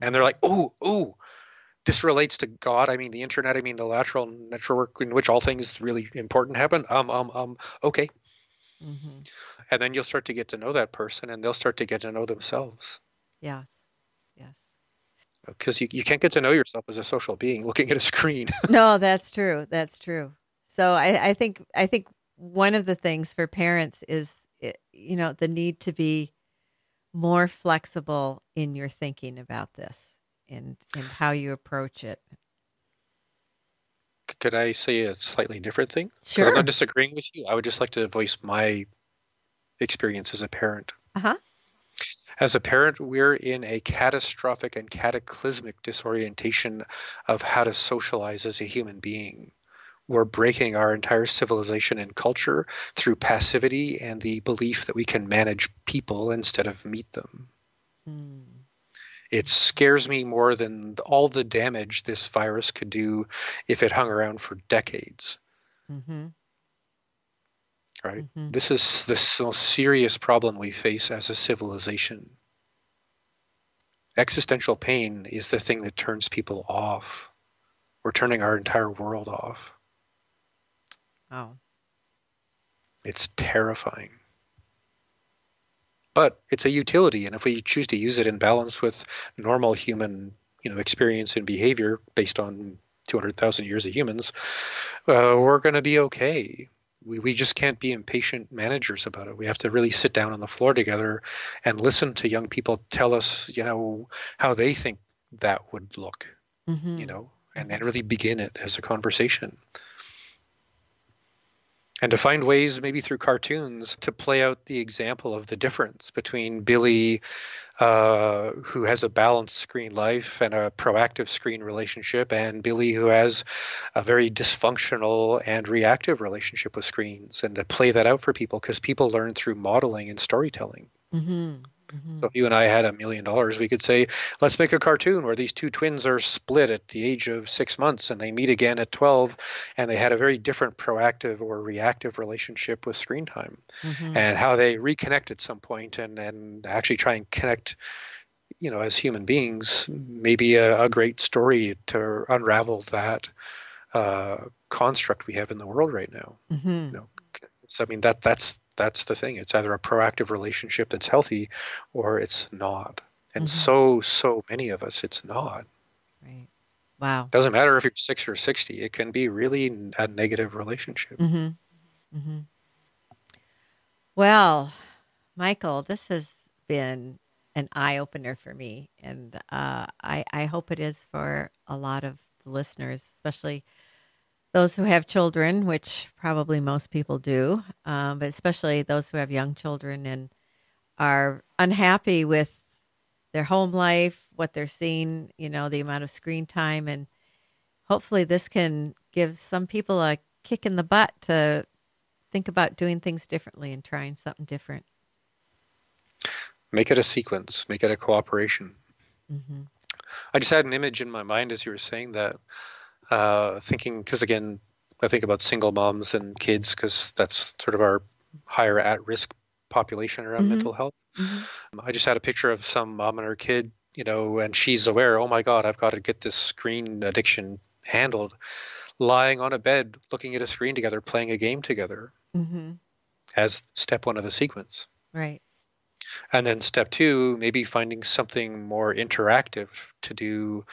And they're like, oh, oh, this relates to God. I mean, the internet. I mean, the lateral network in which all things really important happen. Um, um, um. Okay. Mm-hmm. And then you'll start to get to know that person, and they'll start to get to know themselves. Yes. Yes. Because you, you can't get to know yourself as a social being looking at a screen. [laughs] no, that's true. That's true. So I, I think I think one of the things for parents is you know the need to be more flexible in your thinking about this and and how you approach it. Could I say a slightly different thing? Sure. I'm not disagreeing with you. I would just like to voice my experience as a parent. Uh huh. As a parent, we're in a catastrophic and cataclysmic disorientation of how to socialize as a human being. We're breaking our entire civilization and culture through passivity and the belief that we can manage people instead of meet them. Mm. It scares me more than all the damage this virus could do if it hung around for decades, Mm-hmm. right? Mhm. This is the most serious problem we face as a civilization. Existential pain is the thing that turns people off. We're turning our entire world off. Oh. It's terrifying. But it's a utility, and if we choose to use it in balance with normal human, you know, experience and behavior based on 200,000 years of humans, uh, we're going to be okay. We, we just can't be impatient managers about it. We have to really sit down on the floor together and listen to young people tell us, you know, how they think that would look, Mm-hmm. you know, and, and really begin it as a conversation and to find ways maybe through cartoons to play out the example of the difference between billy uh, who has a balanced screen life and a proactive screen relationship and billy who has a very dysfunctional and reactive relationship with screens and to play that out for people because people learn through modeling and storytelling Mm-hmm. Mm-hmm. so if you and I had a million dollars, we could say, let's make a cartoon where these two twins are split at the age of six months and they meet again at 12 and they had a very different proactive or reactive relationship with screen time Mm-hmm. and how they reconnect at some point and, and actually try and connect, you know, as human beings, maybe a, a great story to unravel that uh, construct we have in the world right now. Mm-hmm. You know, so, I mean, that that's that's the thing. It's either a proactive relationship that's healthy or it's not. And Mhm. so, so many of us, it's not. Right. Wow. Doesn't matter if you're six or 60, it can be really a negative relationship. Mm-hmm. Mm-hmm. Well, Michael, this has been an eye opener for me, and uh, I, I hope it is for a lot of the listeners, especially those who have children, which probably most people do, um, but especially those who have young children and are unhappy with their home life, what they're seeing, you know, the amount of screen time, and hopefully this can give some people a kick in the butt to think about doing things differently and trying something different. Make it a sequence, make it a cooperation. Mm-hmm. I just had an image in my mind as you were saying that, uh, thinking, because again, I think about single moms and kids because that's sort of our higher at risk population around Mhm. mental health. Mm-hmm. I just had a picture of some mom and her kid, you know, and she's aware, oh my God, I've got to get this screen addiction handled, lying on a bed, looking at a screen together, playing a game together Mm-hmm. as step one of the sequence. Right. And then step two, maybe finding something more interactive to do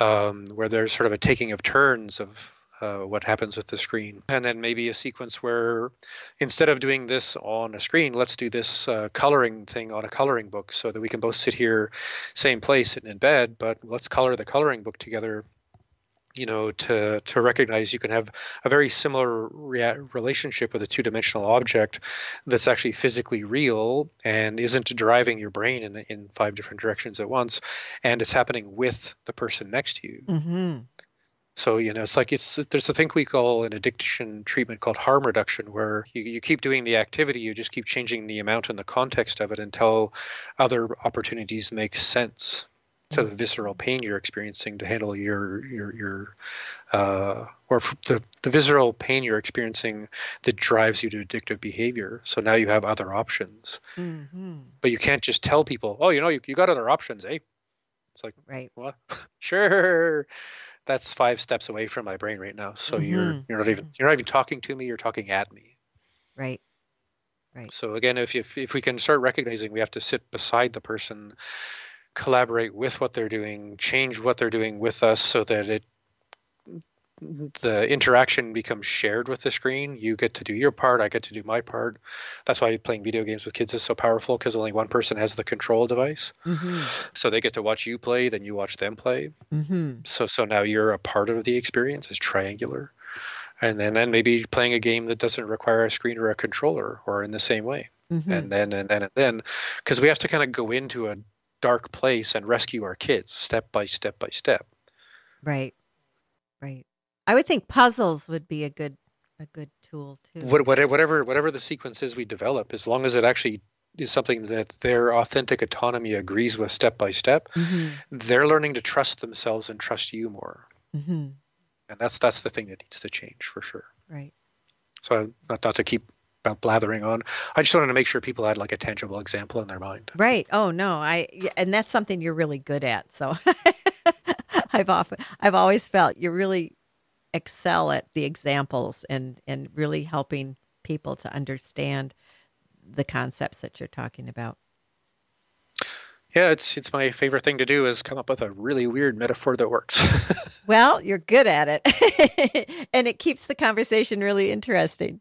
um, where there's sort of a taking of turns of uh, what happens with the screen. And then maybe a sequence where instead of doing this on a screen, let's do this uh, coloring thing on a coloring book so that we can both sit here, same place, sitting in bed, but let's color the coloring book together. You know, to to recognize you can have a very similar rea- relationship with a two-dimensional object that's actually physically real and isn't driving your brain in in five different directions at once, and it's happening with the person next to you. Mm-hmm. So you know, it's like it's there's a thing we call an addiction treatment called harm reduction, where you, you keep doing the activity, you just keep changing the amount and the context of it until other opportunities make sense to the visceral pain you're experiencing to handle your your your uh, or the the visceral pain you're experiencing that drives you to addictive behavior. So now you have other options, mm-hmm. but you can't just tell people, oh, you know, you, you got other options, eh? It's like, right? What? [laughs] sure that's five steps away from my brain right now. So mm-hmm. you're you're not even you're not even talking to me. You're talking at me. Right. Right. So again, if if if we can start recognizing we have to sit beside the person, collaborate with what they're doing, change what they're doing with us, so that it the interaction becomes shared with the screen. You get to do your part, I get to do my part. That's why playing video games with kids is so powerful because only one person has the control device. Mm-hmm. So they get to watch you play, then you watch them play. Mm-hmm. So so now you're a part of the experience. It's triangular, and then then maybe playing a game that doesn't require a screen or a controller, or in the same way. Mm-hmm. And then and then and then, because we have to kind of go into a dark place and rescue our kids step by step by step. Right. Right. I would think puzzles would be a good a good tool too. What, whatever whatever the sequence is we develop, as long as it actually is something that their authentic autonomy agrees with step by step, mm-hmm. they're learning to trust themselves and trust you more. Mm-hmm. And that's that's the thing that needs to change for sure. Right. So I not not to keep blathering on. I just wanted to make sure people had like a tangible example in their mind. Right. Oh no, I and that's something you're really good at. So [laughs] I've often I've always felt you're really excel at the examples and and really helping people to understand the concepts that you're talking about. Yeah, it's it's my favorite thing to do is come up with a really weird metaphor that works. [laughs] well, you're good at it. [laughs] and it keeps the conversation really interesting.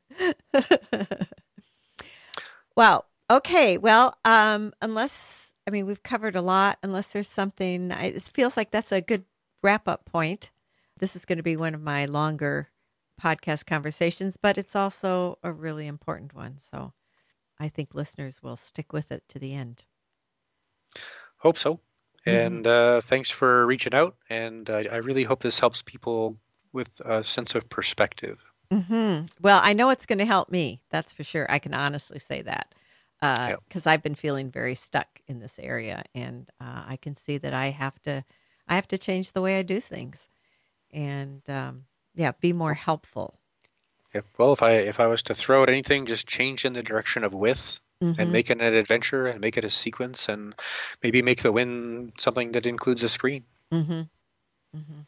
[laughs] wow. Okay. Well, um, unless I mean we've covered a lot, unless there's something it feels like that's a good wrap up point. This is going to be one of my longer podcast conversations, but it's also a really important one. So I think listeners will stick with it to the end. Hope so. Mm-hmm. And uh, thanks for reaching out. And uh, I really hope this helps people with a sense of perspective. Mm-hmm. Well, I know it's going to help me. That's for sure. I can honestly say that because uh, I've been feeling very stuck in this area, and uh, I can see that I have to, I have to change the way I do things and um, yeah, be more helpful. Yeah. Well, if I if I was to throw at anything, just change in the direction of width mm-hmm. and make it an adventure and make it a sequence and maybe make the win something that includes a screen. Mm-hmm. Mm-hmm.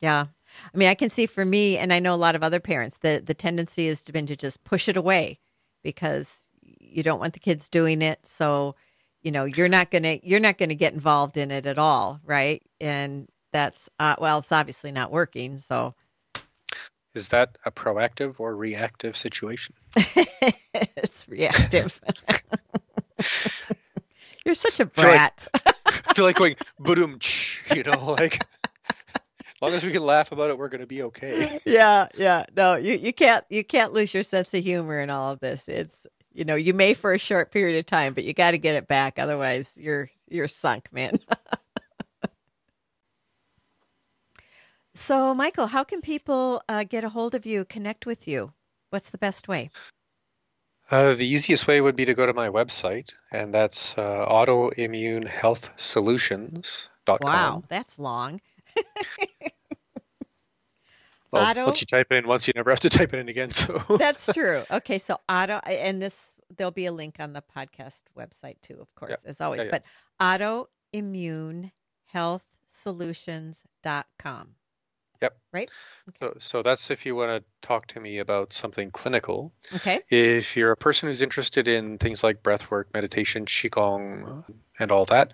Yeah. I mean, I can see for me, and I know a lot of other parents, the the tendency has been to just push it away because you don't want the kids doing it. So, you know, you're not gonna you're not gonna get involved in it at all, right? And that's uh, well, it's obviously not working. So, is that a proactive or reactive situation? [laughs] it's reactive. [laughs] You're such a brat. I feel like, I [laughs] feel like going boom, you know, like as long as we can laugh about it, we're going to be okay. Yeah, yeah. No, you, you can't you can't lose your sense of humor in all of this. It's you know you may for a short period of time, but you got to get it back. Otherwise, you're you're sunk, man. So, Michael, how can people uh, get a hold of you, connect with you? What's the best way? Uh, the easiest way would be to go to my website, and that's uh, autoimmunehealthsolutions.com. Wow, that's long. [laughs] well, auto... once you type it in once, you never have to type it in again. So [laughs] that's true. Okay, so auto, and this there'll be a link on the podcast website too, of course, yeah. as always. Yeah, yeah. But autoimmunehealthsolutions.com. Yep. Right. Okay. So, so that's if you want to talk to me about something clinical. Okay. If you're a person who's interested in things like breath work, meditation, qigong, and all that,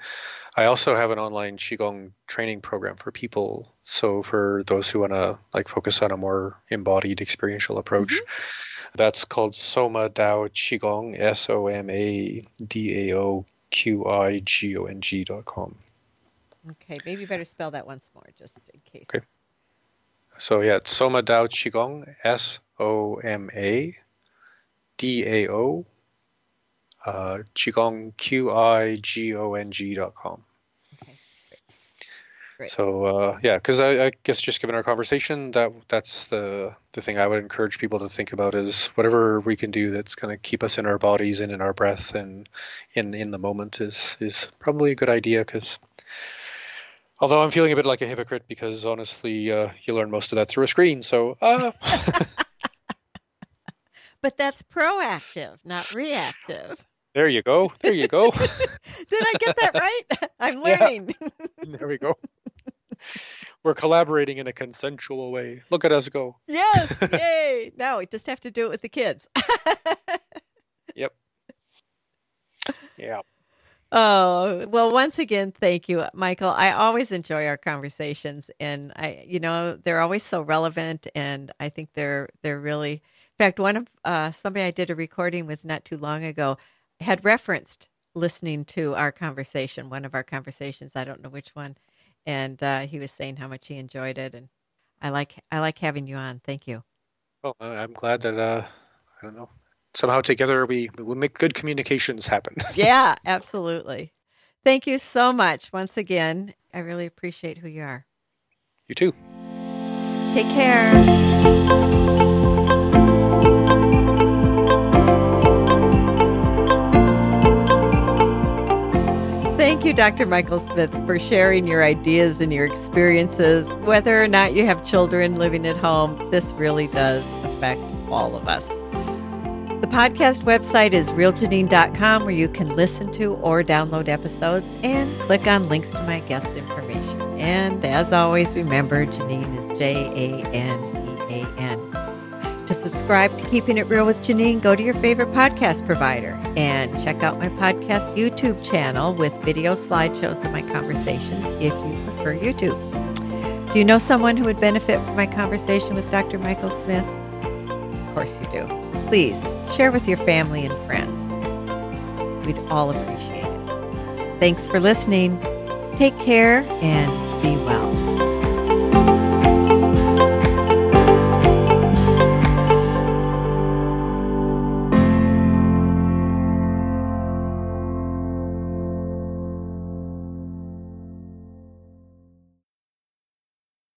I also have an online qigong training program for people. So for those who want to like focus on a more embodied experiential approach, mm-hmm. that's called Soma Dao Qigong. S O M A D A O Q I G O N G dot com. Okay, maybe you better spell that once more, just in case. Okay. So yeah, it's Soma Dao Qigong, S O M A D A O, uh, Qigong, Q I G O N G dot com. Okay. Great. So uh, yeah, because I, I guess just given our conversation, that that's the the thing I would encourage people to think about is whatever we can do that's going to keep us in our bodies and in our breath and in in the moment is is probably a good idea. Because although I'm feeling a bit like a hypocrite because honestly, uh, you learn most of that through a screen. So. Uh, [laughs] but that's proactive, not reactive. There you go. There you go. [laughs] Did I get that right? [laughs] I'm learning. Yeah. There we go. We're collaborating in a consensual way. Look at us go. Yes. Yay. now we just have to do it with the kids. yep. Yeah. Oh, well, once again, thank you, Michael. I always enjoy our conversations and I, you know, they're always so relevant and I think they're, they're really, in fact, one of, uh, somebody I did a recording with not too long ago had referenced listening to our conversation, one of our conversations. I don't know which one, and uh, he was saying how much he enjoyed it, and I like I like having you on. Thank you. Well, I'm glad that uh, I don't know somehow together we we make good communications happen. [laughs] yeah, absolutely. Thank you so much once again. I really appreciate who you are. You too. Take care. Thank you, Dr. Michael Smith, for sharing your ideas and your experiences. Whether or not you have children living at home, this really does affect all of us. The podcast website is realjanean.com where you can listen to or download episodes and click on links to my guest information. And as always, remember Janean is J A N E A N. To subscribe to Keeping It Real with Janean, go to your favorite podcast provider and check out my podcast YouTube channel with video slideshows of my conversations if you prefer YouTube. Do you know someone who would benefit from my conversation with Dr. Michael Smith? Of course you do. Please share with your family and friends. We'd all appreciate it. Thanks for listening. Take care and be well.